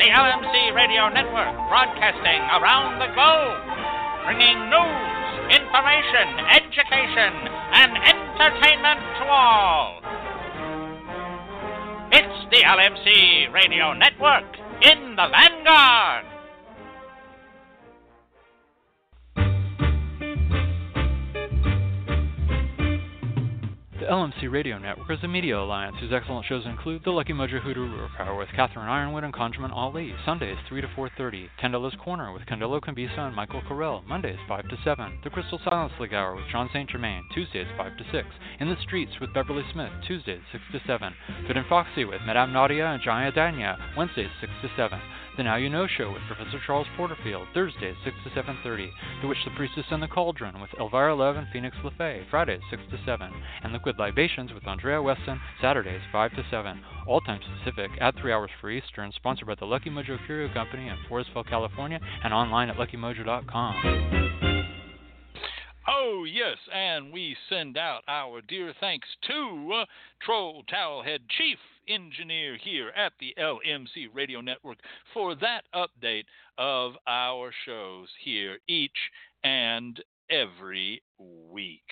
K: The LMC Radio Network broadcasting around the globe, bringing news, information, education, and entertainment to all. It's the LMC Radio Network in the vanguard.
A: The LMC Radio Network is a media alliance whose excellent shows include The Lucky Mojo Hoodoo Hour with Catherine Yronwode and Conjurman Ali, Sundays 3 to 4.30, Candelo's Corner with Candelo Cabezas and Michael Carell, Mondays 5 to 7, The Crystal Silence League Hour with John St. Germain, Tuesdays 5 to 6, In the Streets with Beverly Smith, Tuesdays 6 to 7, Fit and Foxy with Madame Nadia and Jaya Danya, Wednesdays 6 to 7, the Now You Know Show with Professor Charles Porterfield, Thursdays 6 to 7.30. The Witch, the Priestess, and the Cauldron with Elvira Love and Phoenix LeFae, Fridays 6 to 7. And Liquid Libations with Andrea Weston, Saturdays 5 to 7. All times Pacific at 3 hours for Eastern, sponsored by the Lucky Mojo Curio Company in Forestville, California, and online at luckymojo.com.
E: Oh, yes, and we send out our dear thanks to uh, Troll Towelhead Chief Engineer here at the LMC Radio Network for that update of our shows here each and every week.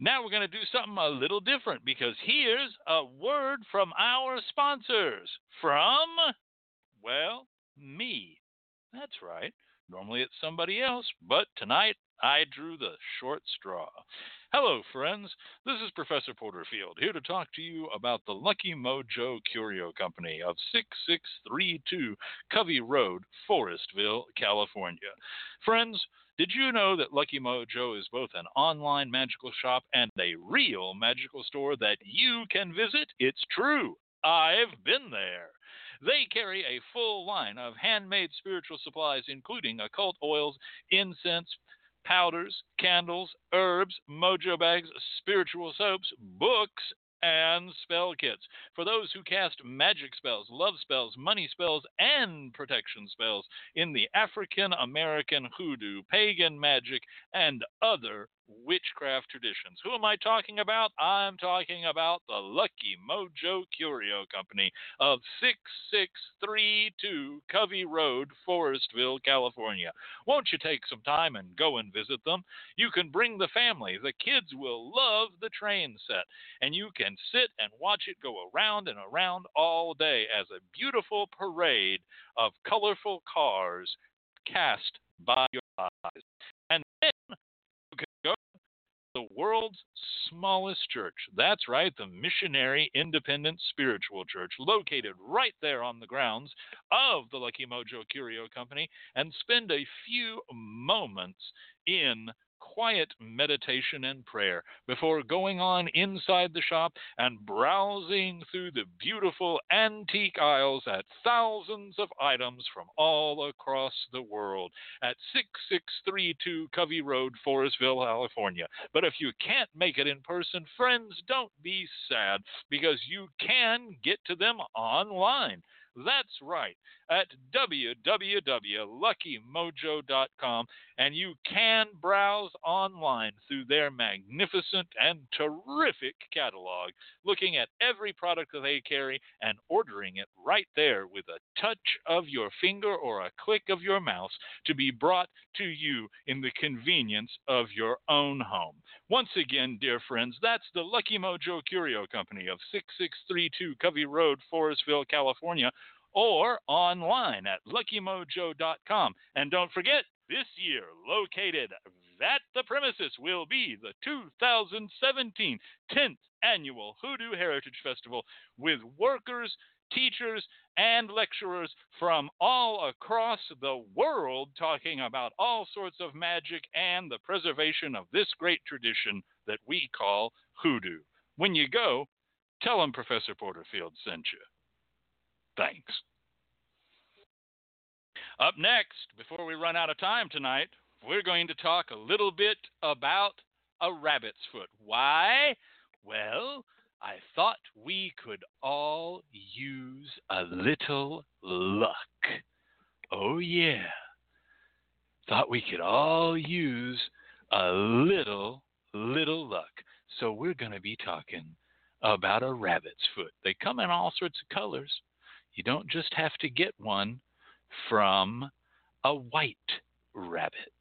E: Now we're going to do something a little different because here's a word from our sponsors. From, well, me. That's right. Normally it's somebody else, but tonight I drew the short straw. Hello, friends. This is Professor Porterfield here to talk to you about the Lucky Mojo Curio Company of 6632 Covey Road, Forestville, California. Friends, did you know that Lucky Mojo is both an online magical shop and a real magical store that you can visit? It's true. I've been there. They carry a full line of handmade spiritual supplies, including occult oils, incense, powders, candles, herbs, mojo bags, spiritual soaps, books, and spell kits. For those who cast magic spells, love spells, money spells, and protection spells in the African American hoodoo, pagan magic, and other witchcraft traditions. Who am I talking about? I'm talking about the Lucky Mojo Curio Company of 6632 Covey Road, Forestville, California. Won't you take some time and go and visit them? You can bring the family. The kids will love the train set, and you can sit and watch it go around and around all day as a beautiful parade of colorful cars cast by your eyes. And then the world's smallest church. That's right, the Missionary Independent Spiritual Church, located right there on the grounds of the Lucky Mojo Curio Company, and spend a few moments in quiet meditation and prayer before going on inside the shop and browsing through the beautiful antique aisles at thousands of items from all across the world at 6632 Covey Road, Forestville, California. But if you can't make it in person, friends, don't be sad because you can get to them online. That's right, at www.luckymojo.com, and you can browse online through their magnificent and terrific catalog, looking at every product that they carry and ordering it right there with a touch of your finger or a click of your mouse to be brought to you in the convenience of your own home. Once again, dear friends, that's the Lucky Mojo Curio Company of 6632 Covey Road, Forestville, California, or online at luckymojo.com. And don't forget, this year, located at the premises, will be the 2017 10th Annual Hoodoo Heritage Festival with workers, teachers, and lecturers from all across the world talking about all sorts of magic and the preservation of this great tradition that we call hoodoo. When you go, tell them Professor Porterfield sent you. Thanks. Up next, before we run out of time tonight, we're going to talk a little bit about a rabbit's foot. Why? Well, I thought we could all use a little luck. Oh, yeah. Thought we could all use a little, little luck. So we're going to be talking about a rabbit's foot. They come in all sorts of colors. You don't just have to get one from a white rabbit.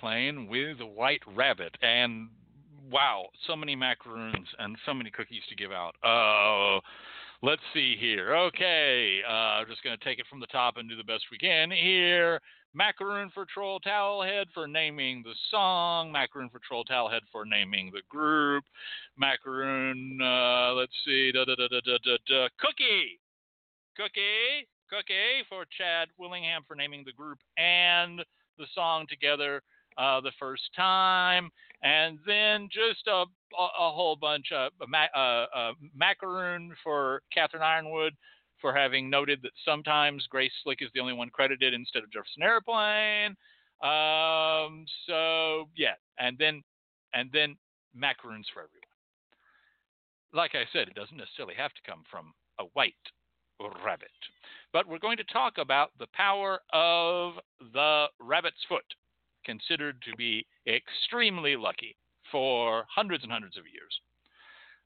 E: Airplane with White Rabbit. And wow, so many macaroons and so many cookies to give out. Oh, let's see here. Okay, uh, I'm just going to take it from the top and do the best we can here. Macaroon for Troll Towelhead for naming the song. Macaroon for Troll Towelhead for naming the group. Macaroon, uh, let's see, da da da da da da da. Cookie! Cookie! Cookie for Chad Willingham for naming the group and the song together uh, the first time, and then just a, a, whole bunch of uh, uh, macaroon for Catherine Yronwode for having noted that sometimes Grace Slick is the only one credited instead of Jefferson Airplane. Um, so yeah, and then and then macaroons for everyone. Like I said, it doesn't necessarily have to come from a white rabbit. But we're going to talk about the power of the rabbit's foot, considered to be extremely lucky for hundreds and hundreds of years.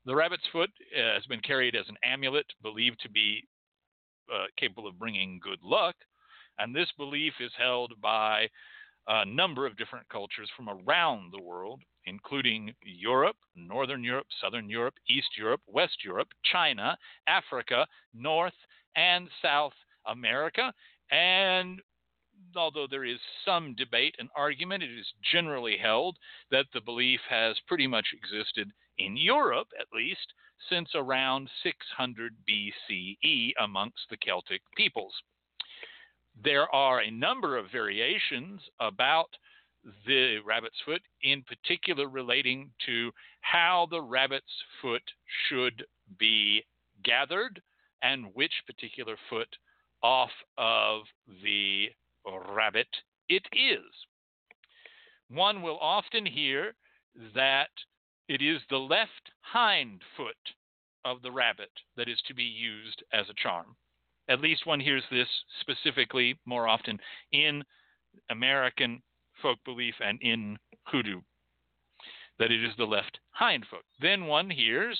E: The rabbit's foot uh, has been carried as an amulet believed to be uh, capable of bringing good luck, and this belief is held by a number of different cultures from around the world, including Europe, Northern Europe, Southern Europe, East Europe, West Europe, China, Africa, North and South America. And although there is some debate and argument, it is generally held that the belief has pretty much existed in Europe, at least, since around 600 BCE amongst the Celtic peoples. There are a number of variations about the rabbit's foot, in particular relating to how the rabbit's foot should be gathered and which particular foot off of the rabbit it is. One will often hear that it is the left hind foot of the rabbit that is to be used as a charm. At least one hears this specifically more often in American folk belief and in hoodoo, that it is the left hind foot. Then one hears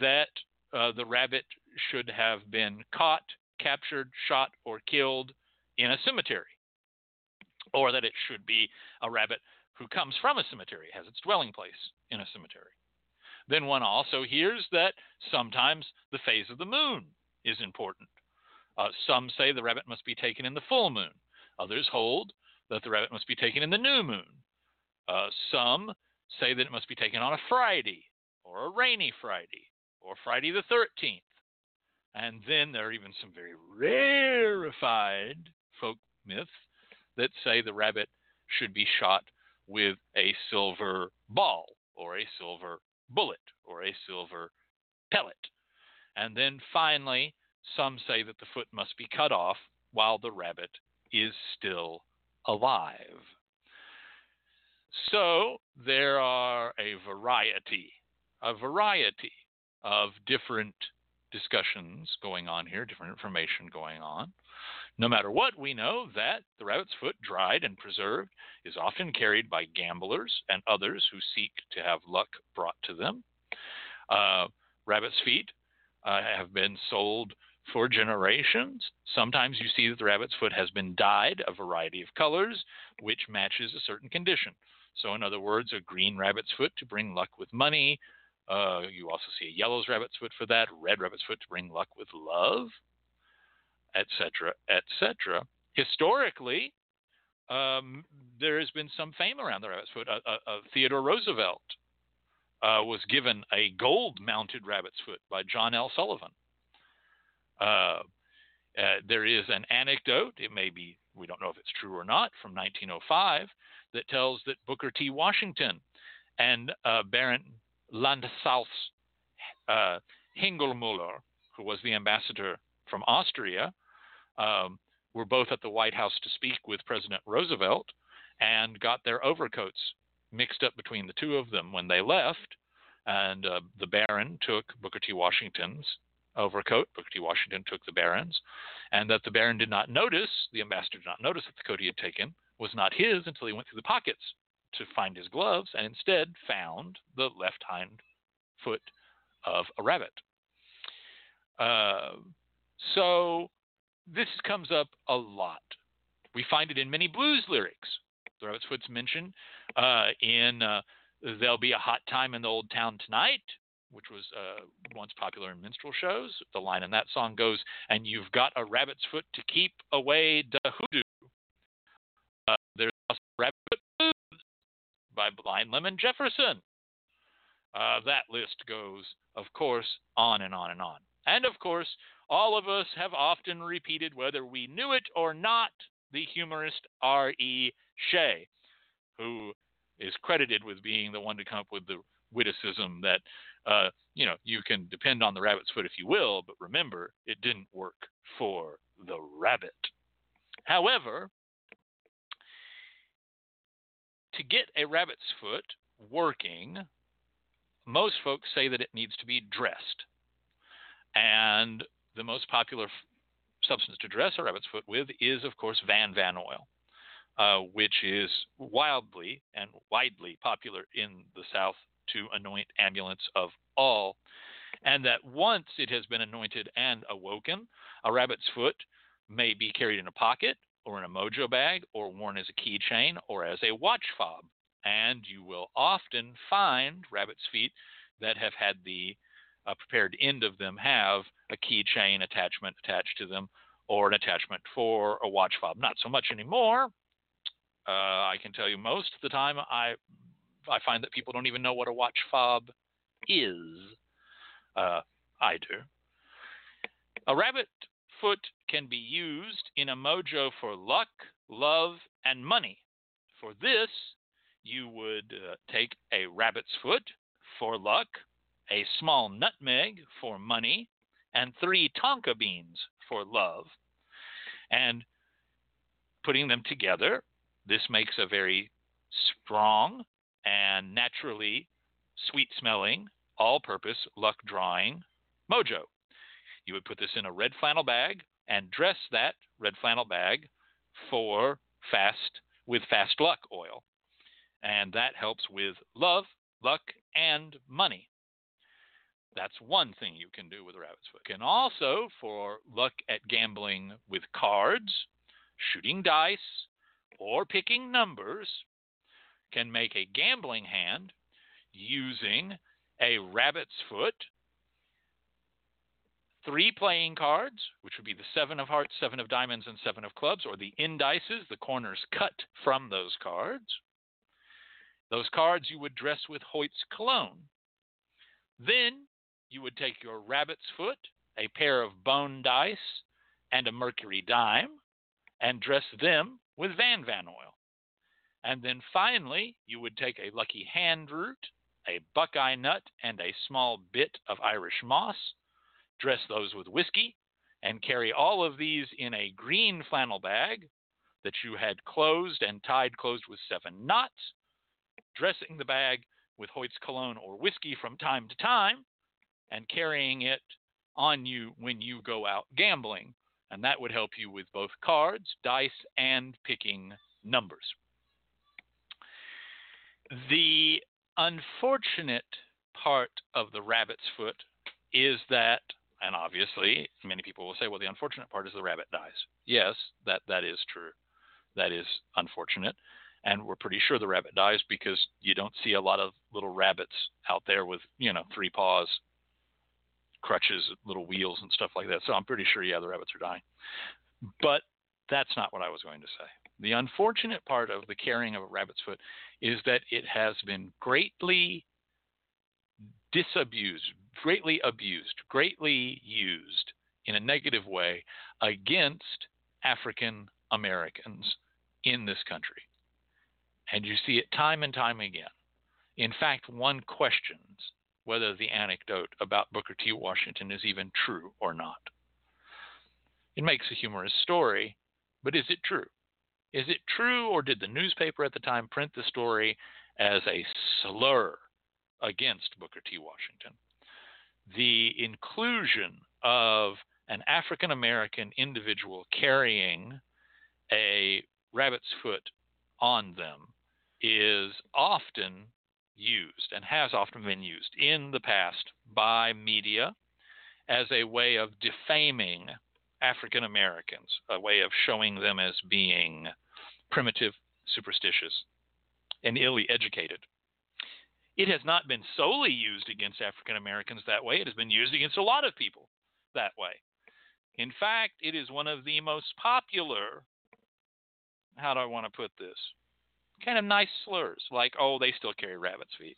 E: that uh, the rabbit should have been caught, captured, shot, or killed in a cemetery, or that it should be a rabbit who comes from a cemetery, has its dwelling place in a cemetery. Then one also hears that sometimes the phase of the moon is important. Uh, some say the rabbit must be taken in the full moon. Others hold that the rabbit must be taken in the new moon. Uh, some say that it must be taken on a Friday or a rainy Friday or Friday the 13th. And then there are even some very rarefied folk myths that say the rabbit should be shot with a silver ball or a silver bullet or a silver pellet. And then finally, some say that the foot must be cut off while the rabbit is still alive. So there are a variety, a variety of different discussions going on here, different information going on. No matter what, we know that the rabbit's foot, dried and preserved, is often carried by gamblers and others who seek to have luck brought to them. Uh, rabbit's feet uh, have been sold for generations. Sometimes you see that the rabbit's foot has been dyed a variety of colors, which matches a certain condition. So, in other words, a green rabbit's foot to bring luck with money. Uh, you also see a yellow rabbit's foot for that, red rabbit's foot to bring luck with love, etc., etc. Historically, um, there has been some fame around the rabbit's foot. Uh, uh, Theodore Roosevelt uh, was given a gold mounted rabbit's foot by John L. Sullivan. Uh, uh, there is an anecdote, it may be, we don't know if it's true or not, from 1905 that tells that Booker T. Washington and uh, Baron Ladislaus uh, Hengelmüller, who was the ambassador from Austria, um, were both at the White House to speak with President Roosevelt and got their overcoats mixed up between the two of them when they left. And uh, the Baron took Booker T. Washington's overcoat. Booker T. Washington took the Baron's, and that the Baron did not notice, the ambassador did not notice that the coat he had taken was not his until he went through the pockets to find his gloves and instead found the left hind foot of a rabbit. Uh, so this comes up a lot. We find it in many blues lyrics. The rabbit's foot's mentioned uh, in uh, There'll Be a Hot Time in the Old Town Tonight, which was uh, once popular in minstrel shows. The line in that song goes, And you've got a rabbit's foot to keep away the hoodoo. Uh, there's also Rabbit Foot Blues by Blind Lemon Jefferson. Uh, that list goes, of course, on and on and on. And of course, all of us have often repeated, whether we knew it or not, the humorist R.E. Shay, who is credited with being the one to come up with the witticism that, uh, you know, you can depend on the rabbit's foot if you will, but remember, it didn't work for the rabbit. However, to get a rabbit's foot working, most folks say that it needs to be dressed. And the most popular f- substance to dress a rabbit's foot with is, of course, Van Van oil, uh, which is wildly and widely popular in the South to anoint amulets of all. And that once it has been anointed and awoken, a rabbit's foot may be carried in a pocket or in a mojo bag or worn as a keychain or as a watch fob. And you will often find rabbit's feet that have had the uh, prepared end of them have a keychain attachment attached to them or an attachment for a watch fob. Not so much anymore. Uh, I can tell you most of the time I I find that people don't even know what a watch fob is. Uh, I do. A rabbit foot can be used in a mojo for luck, love, and money. For this, you would uh, take a rabbit's foot for luck, a small nutmeg for money, and three tonka beans for love. And putting them together, this makes a very strong and naturally sweet smelling, all purpose luck drawing mojo. You would put this in a red flannel bag and dress that red flannel bag for fast with fast luck oil. And that helps with love, luck, and money. That's one thing you can do with a rabbit's foot. And also for luck at gambling with cards, shooting dice, or picking numbers, can make a gambling hand using a rabbit's foot, three playing cards, which would be the seven of hearts, seven of diamonds, and seven of clubs, or the indices, the corners cut from those cards. Those cards you would dress with Hoyt's cologne. Then you would take your rabbit's foot, a pair of bone dice, and a mercury dime, and dress them with Van Van oil. And then finally, you would take a lucky hand root, a buckeye nut, and a small bit of Irish moss, dress those with whiskey, and carry all of these in a green flannel bag that you had closed and tied closed with seven knots, dressing the bag with Hoyt's cologne or whiskey from time to time, and carrying it on you when you go out gambling. And that would help you with both cards, dice, and picking numbers. The unfortunate part of the rabbit's foot is that, and obviously many people will say, well, the unfortunate part is the rabbit dies. Yes, that, that is true. That is unfortunate. And we're pretty sure the rabbit dies because you don't see a lot of little rabbits out there with, you know, three paws, crutches, little wheels, and stuff like that. So I'm pretty sure, yeah, the rabbits are dying. But that's not what I was going to say. The unfortunate part of the carrying of a rabbit's foot is that it has been greatly disabused, greatly abused, greatly used in a negative way against African Americans in this country. And you see it time and time again. In fact, one questions whether the anecdote about Booker T. Washington is even true or not. It makes a humorous story, but is it true? Is it true, or did the newspaper at the time print the story as a slur against Booker T. Washington? The inclusion of an African American individual carrying a rabbit's foot on them is often used and has often been used in the past by media as a way of defaming African Americans, a way of showing them as being primitive, superstitious, and illy educated. It has not been solely used against African Americans that way, it has been used against a lot of people that way. In fact, it is one of the most popular, how do I want to put this? Kind of nice slurs, like, oh, they still carry rabbit's feet.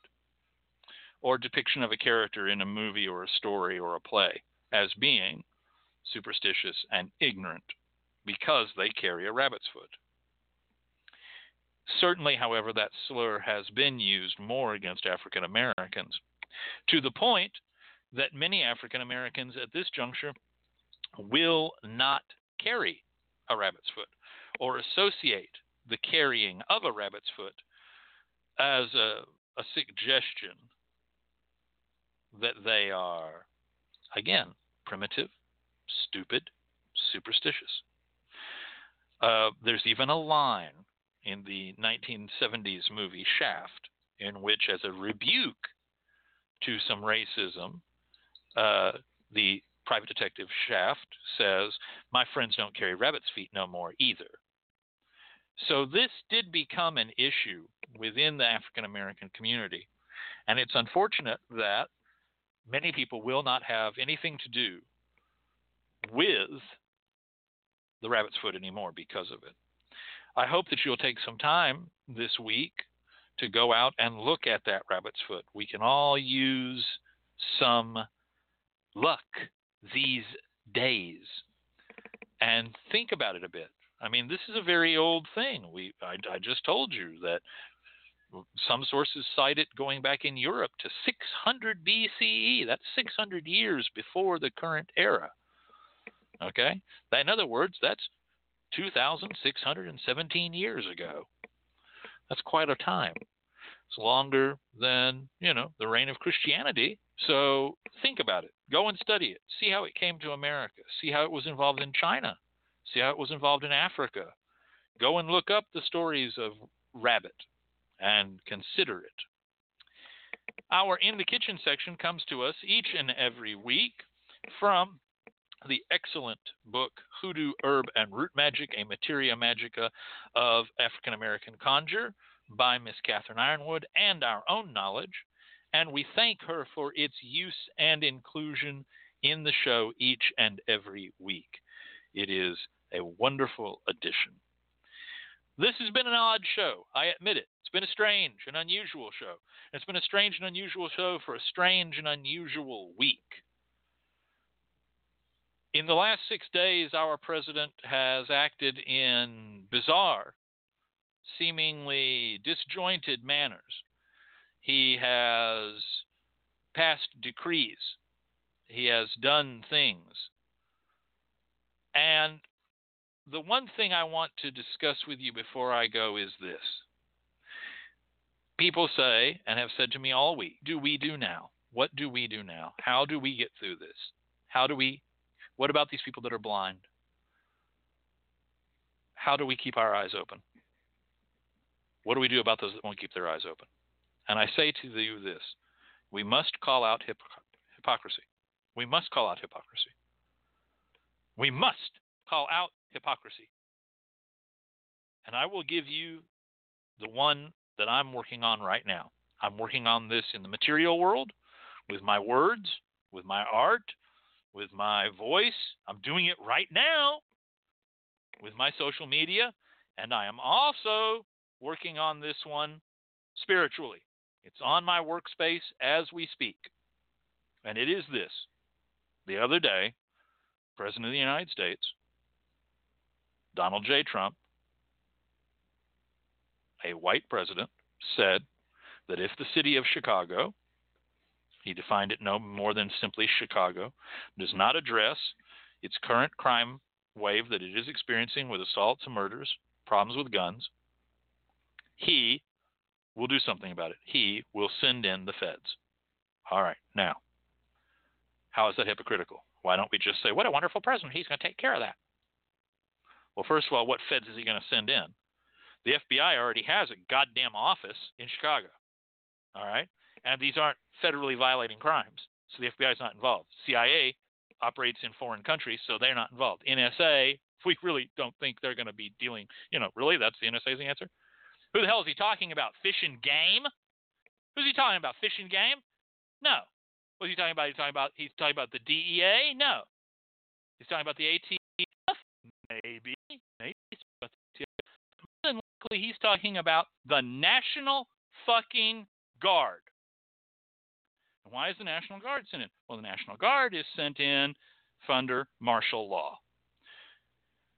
E: Or depiction of a character in a movie or a story or a play as being superstitious and ignorant because they carry a rabbit's foot. Certainly, however, that slur has been used more against African Americans to the point that many African Americans at this juncture will not carry a rabbit's foot or associate the carrying of a rabbit's foot as a, a suggestion that they are, again, primitive, stupid, superstitious. Uh, there's even a line in the 1970s movie Shaft in which, as a rebuke to some racism, uh, the private detective Shaft says, My friends don't carry rabbit's feet no more either. So this did become an issue within the African American community. And it's unfortunate that many people will not have anything to do with the rabbit's foot anymore because of it. I hope that you'll take some time this week to go out and look at that rabbit's foot. We can all use some luck these days and think about it a bit. I mean, this is a very old thing. We I, I just told you that some sources cite it going back in Europe to 600 BCE. That's 600 years before the current era. Okay? In other words, that's 2,617 years ago. That's quite a time. It's longer than, you know, the reign of Christianity. So think about it. Go and study it. See how it came to America. See how it was involved in China. See how it was involved in Africa. Go and look up the stories of rabbit and consider it. Our In the Kitchen section comes to us each and every week from the excellent book Hoodoo, Herb, and Root Magic, a Materia Magica of African American Conjure by Miss Catherine Yronwode and our own knowledge. And we thank her for its use and inclusion in the show each and every week. It is a wonderful addition. This has been an odd show. I admit it. It's been a strange and unusual show. It's been a strange and unusual show for a strange and unusual week. In the last six days, our president has acted in bizarre, seemingly disjointed manners. He has passed decrees, he has done things. And the one thing I want to discuss with you before I go is this. People say, and have said to me all week, do we do now? What do we do now? How do we get through this? How do we what about these people that are blind? How do we keep our eyes open? What do we do about those that won't keep their eyes open? And I say to you this we must call out hypocrisy. We must call out hypocrisy. We must call out hypocrisy. And I will give you the one that I'm working on right now. I'm working on this in the material world with my words, with my art, with my voice. I'm doing it right now with my social media. And I am also working on this one spiritually. It's on my workspace as we speak. And it is this. The other day, President of the United States, Donald J. Trump, a white president, said that if the city of Chicago he defined it no more than simply Chicago, does not address its current crime wave that it is experiencing with assaults and murders, problems with guns. He will do something about it. He will send in the feds. All right, now, how is that hypocritical? Why don't we just say, what a wonderful president, he's going to take care of that? Well, first of all, what feds is he going to send in? The FBI already has a goddamn office in Chicago. All right? And these aren't federally violating crimes, so the FBI is not involved. CIA operates in foreign countries, so they're not involved. NSA, we really don't think they're going to be dealing. You know, really, that's the NSA's answer. Who the hell is he talking about? Fish and game? Who's he talking about? Fish and game? No. What's he talking about? He's talking about he's talking about the DEA? No. He's talking about the ATF? Maybe. Maybe. Likely, he's talking about the National fucking Guard. And why is the National Guard sent in? Well, the National Guard is sent in under martial law.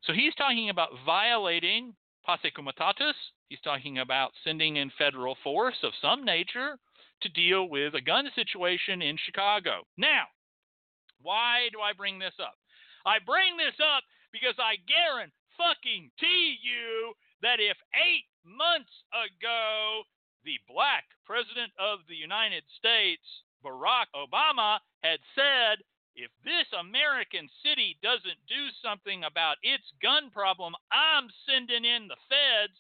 E: So he's talking about violating posse comitatus. He's talking about sending in federal force of some nature to deal with a gun situation in Chicago. Now, why do I bring this up? I bring this up because I guarantee fucking you that if eight months ago the black president of the United States Barack Obama had said, if this American city doesn't do something about its gun problem, I'm sending in the feds.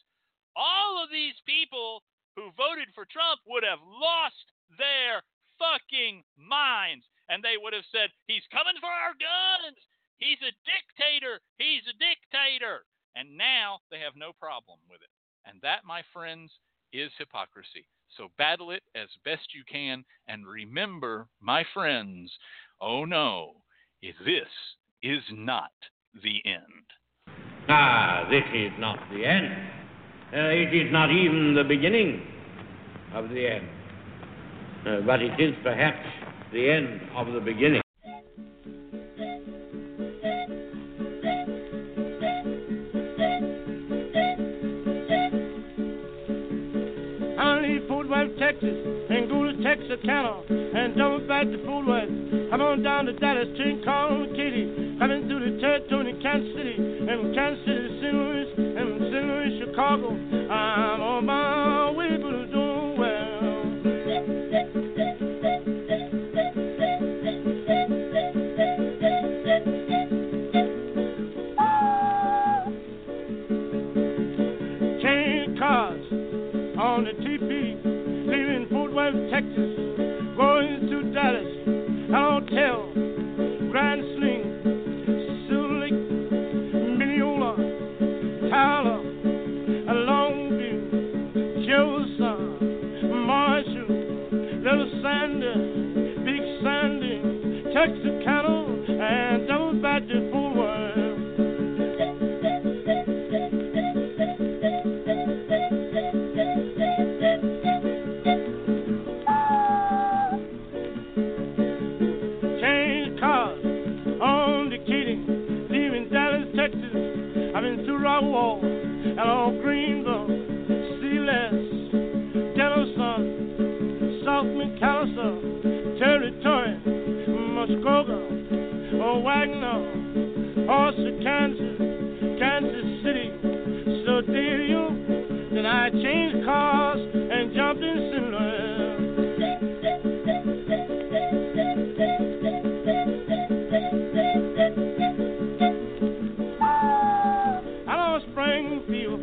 E: All of these people who voted for Trump would have lost their fucking minds. And they would have said, he's coming for our guns. He's a dictator. He's a dictator. And now they have no problem with it. And that, my friends, is hypocrisy. So battle it as best you can. And remember, my friends, oh no, this is not the end.
L: Ah, this is not the end. Uh, it is not even the beginning of the end. Uh, but it is perhaps the end of the beginning.
H: To Texarkana, and double back to Fort Worth. I'm on down to Dallas, train calling Katy, coming through the territory in Kansas City, and Kansas City St. Louis, and St. Louis, Chicago. I'm on my Sandy, Wagner, Horse, Kansas, Kansas City. So did you? Then I changed cars and jumped in. Louis. I'm on Springfield.